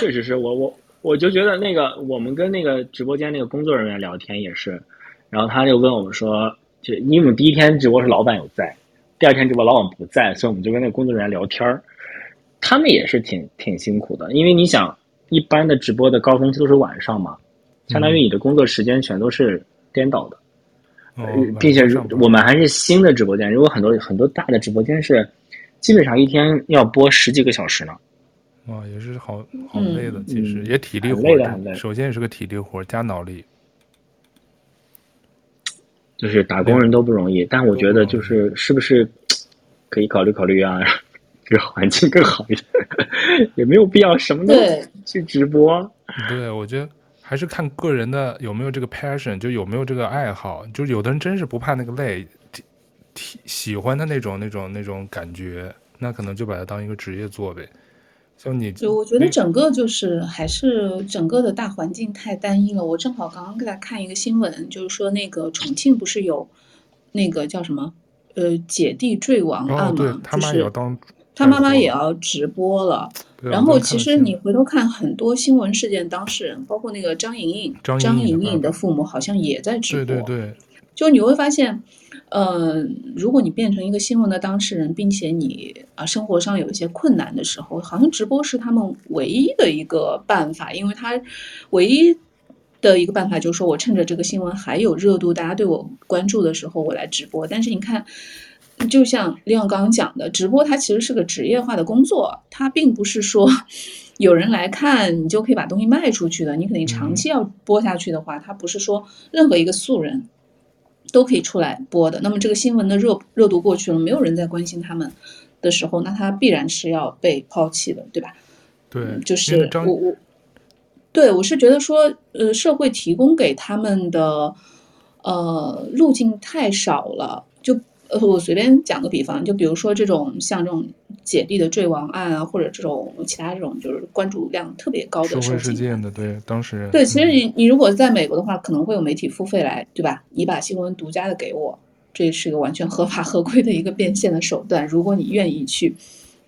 确实是我我我就觉得那个我们跟那个直播间那个工作人员聊天也是，然后他就问我们说。就因为我们第一天直播是老板有在，第二天直播老板不在，所以我们就跟那个工作人员聊天儿。他们也是挺挺辛苦的，因为你想，一般的直播的高峰期都是晚上嘛，相当于你的工作时间全都是颠倒的。嗯、并且我们还是新的直播间，如果很多很多大的直播间是基本上一天要播十几个小时呢。哇，也是好好累的，其实、嗯、也体力活，累的很累。首先也是个体力活加脑力。就是打工人都不容易，但我觉得就是是不是可以考虑考虑啊，这个环境更好一点，[laughs] 也没有必要什么都去直播。对，我觉得还是看个人的有没有这个 passion，就有没有这个爱好。就有的人真是不怕那个累，喜欢他那种那种那种感觉，那可能就把它当一个职业做呗。像你，就我觉得整个就是还是整个的大环境太单一了。我正好刚刚给大家看一个新闻，就是说那个重庆不是有那个叫什么呃姐弟坠亡案嘛？哦、对他妈也要当，他妈妈也要直播了。然后其实你回头看很多新闻事件当事人，包括那个张莹莹，张莹莹的父母好像也在直播。对对对。就你会发现，呃，如果你变成一个新闻的当事人，并且你啊生活上有一些困难的时候，好像直播是他们唯一的一个办法，因为他唯一的一个办法就是说我趁着这个新闻还有热度，大家对我关注的时候，我来直播。但是你看，就像利用刚刚讲的，直播它其实是个职业化的工作，它并不是说有人来看你就可以把东西卖出去的。你肯定长期要播下去的话，它不是说任何一个素人。都可以出来播的。那么这个新闻的热热度过去了，没有人在关心他们的时候，那他必然是要被抛弃的，对吧？对，嗯、就是我我，对我是觉得说，呃，社会提供给他们的呃路径太少了，就。呃，我随便讲个比方，就比如说这种像这种姐弟的坠亡案啊，或者这种其他这种就是关注量特别高的社会事件的，对当时对，其实你你如果在美国的话，可能会有媒体付费来，对吧？你把新闻独家的给我，这是一个完全合法合规的一个变现的手段。如果你愿意去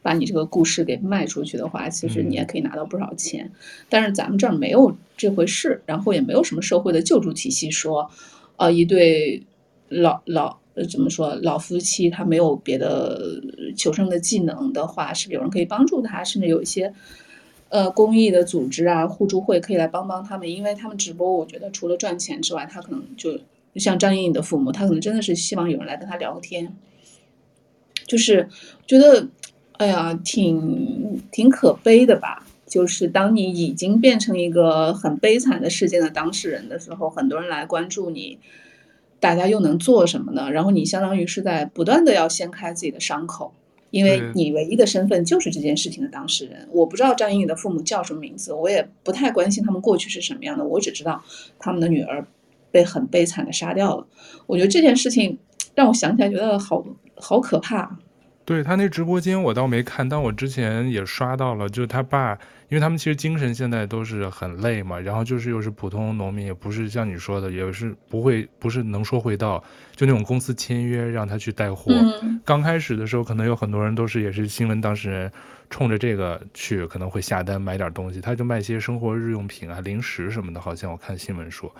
把你这个故事给卖出去的话，其实你也可以拿到不少钱。嗯、但是咱们这儿没有这回事，然后也没有什么社会的救助体系说，呃，一对老老。怎么说？老夫妻他没有别的求生的技能的话，是有人可以帮助他？甚至有一些呃公益的组织啊、互助会可以来帮帮他们，因为他们直播，我觉得除了赚钱之外，他可能就像张颖颖的父母，他可能真的是希望有人来跟他聊天，就是觉得哎呀，挺挺可悲的吧。就是当你已经变成一个很悲惨的事件的当事人的时候，很多人来关注你。大家又能做什么呢？然后你相当于是在不断的要掀开自己的伤口，因为你唯一的身份就是这件事情的当事人。我不知道张颖颖的父母叫什么名字，我也不太关心他们过去是什么样的，我只知道他们的女儿被很悲惨的杀掉了。我觉得这件事情让我想起来觉得好好可怕。对，他那直播间我倒没看，但我之前也刷到了，就是他爸，因为他们其实精神现在都是很累嘛，然后就是又是普通农民，也不是像你说的，也是不会不是能说会道，就那种公司签约让他去带货。嗯。刚开始的时候，可能有很多人都是也是新闻当事人，冲着这个去，可能会下单买点东西，他就卖些生活日用品啊、零食什么的，好像我看新闻说。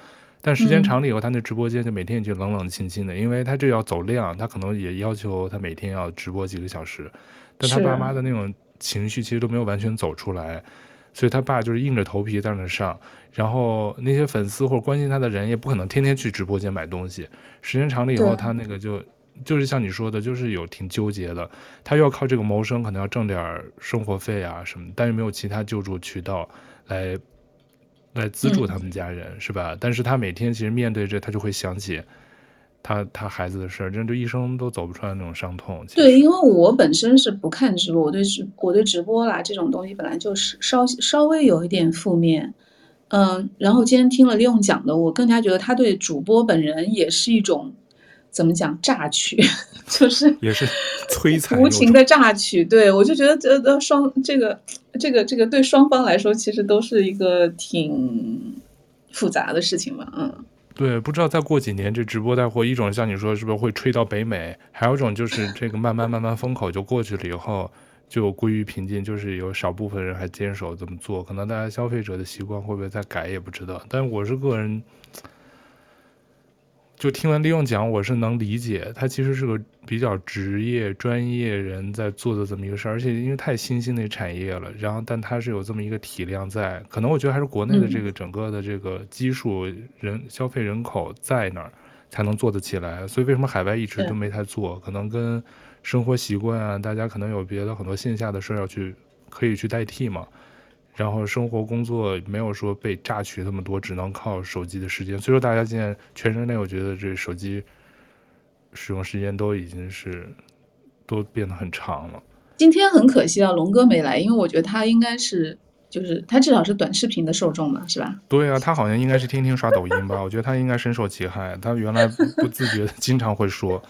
但时间长了以后，他那直播间就每天就冷冷清清的，因为他这要走量，他可能也要求他每天要直播几个小时。但他爸妈的那种情绪其实都没有完全走出来，所以他爸就是硬着头皮在那上。然后那些粉丝或者关心他的人也不可能天天去直播间买东西。时间长了以后，他那个就就是像你说的，就是有挺纠结的。他又要靠这个谋生，可能要挣点生活费啊什么，但是没有其他救助渠道来。来资助他们家人、嗯、是吧？但是他每天其实面对着，他就会想起他他孩子的事儿，真的就一生都走不出来那种伤痛。对，因为我本身是不看直播，我对直我对直播啦这种东西本来就是稍稍微有一点负面。嗯，然后今天听了利用讲的，我更加觉得他对主播本人也是一种。怎么讲榨取，就是也是摧残无情的榨取。对，我就觉得这这双这个这个这个对双方来说，其实都是一个挺复杂的事情嘛。嗯，对，不知道再过几年这直播带货，一种像你说是不是会吹到北美，还有一种就是这个慢慢慢慢风口就过去了以后就归于平静，就是有少部分人还坚守这么做，可能大家消费者的习惯会不会再改也不知道。但我是个人。就听完利用讲，我是能理解，他其实是个比较职业专业人在做的这么一个事儿，而且因为太新兴的产业了，然后但他是有这么一个体量在，可能我觉得还是国内的这个整个的这个基数人消费人口在那儿才能做得起来，所以为什么海外一直都没太做？可能跟生活习惯啊，大家可能有别的很多线下的事儿要去可以去代替嘛。然后生活工作没有说被榨取那么多，只能靠手机的时间。所以说大家现在全人类，我觉得这手机使用时间都已经是都变得很长了。今天很可惜啊，龙哥没来，因为我觉得他应该是就是他至少是短视频的受众嘛，是吧？对啊，他好像应该是天天刷抖音吧？我觉得他应该深受其害。他原来不自觉的经常会说。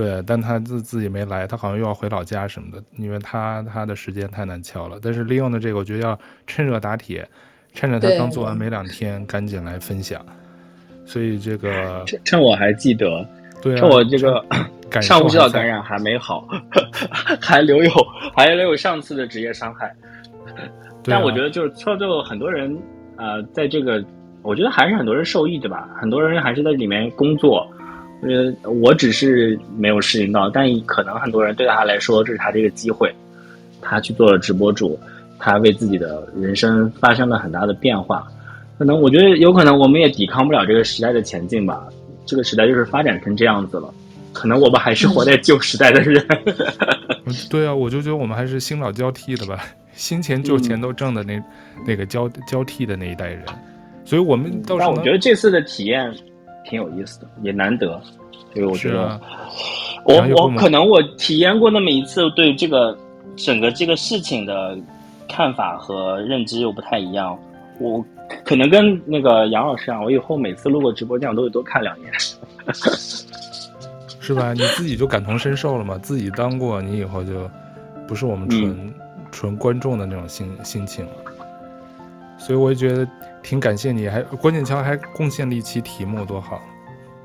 对，但他自自己没来，他好像又要回老家什么的，因为他他的时间太难敲了。但是利用的这个，我觉得要趁热打铁，趁着他刚做完没两天，赶紧来分享。所以这个趁趁我还记得，对啊，趁我这个上呼吸道感染还没好，[laughs] 还留有还留有上次的职业伤害。但我觉得就是说，就很多人呃，在这个，我觉得还是很多人受益的吧。很多人还是在里面工作，呃，我只是没有适应到，但可能很多人对他来说，这是他这个机会，他去做了直播主，他为自己的人生发生了很大的变化。可能我觉得有可能我们也抵抗不了这个时代的前进吧。这个时代就是发展成这样子了，可能我们还是活在旧时代的人。嗯、对啊，我就觉得我们还是新老交替的吧。新钱旧钱都挣的那、嗯、那个交交替的那一代人，所以我们倒是。但我觉得这次的体验挺有意思的，也难得，所以我觉得，啊、我我可能我体验过那么一次，对这个整个这个事情的看法和认知又不太一样。我可能跟那个杨老师啊，我以后每次路过直播间，我都会多看两眼，[laughs] 是吧？你自己就感同身受了嘛，自己当过，你以后就不是我们纯。嗯纯观众的那种心心情，所以我也觉得挺感谢你，还关键桥还贡献了一期题目，多好，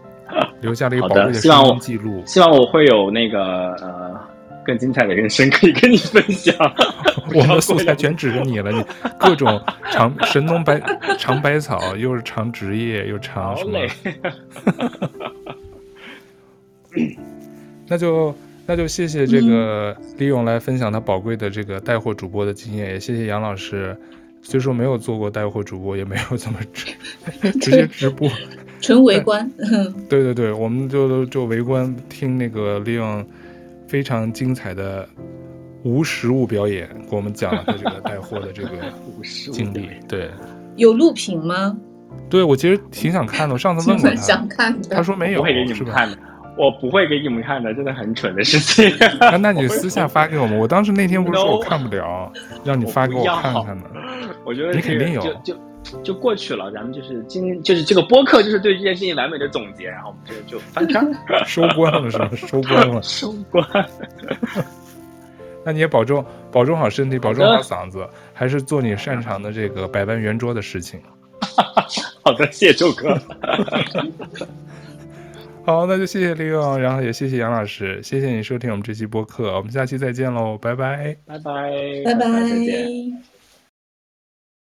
[laughs] 留下了一个宝贵的声音记录。希望我会有那个呃更精彩的人生可以跟你分享。[laughs] 我们的素材全指着你了，你各种长神农百尝百草，又是尝职业，又尝什么？[laughs] 那就。那就谢谢这个李勇来分享他宝贵的这个带货主播的经验，也谢谢杨老师，虽说没有做过带货主播，也没有怎么直 [laughs] 直接直播，纯围观。[laughs] 对对对，我们就就围观听那个利用非常精彩的无实物表演，给我们讲了他这个带货的这个 [laughs] 经历。对，有录屏吗？对，我其实挺想看的，我上次问过他，想看，他说没有，会给你们看的。我不会给你们看的，真的很蠢的事情。[laughs] 啊、那你私下发给我们。我当时那天不是说我看不了让你发给我看看呢。我，我觉得你肯定有，就就就过去了。咱们就是今就是这个播客，就是对这件事情完美的总结。然后我们就就翻篇 [laughs] 收官了，是吧？[laughs] 收官了，收官。那你也保重，保重好身体，保重好嗓子，还是做你擅长的这个百万圆桌的事情。好的，谢谢周哥。好，那就谢谢李勇，然后也谢谢杨老师，谢谢你收听我们这期播客，我们下期再见喽，拜拜，拜拜，拜拜，再见。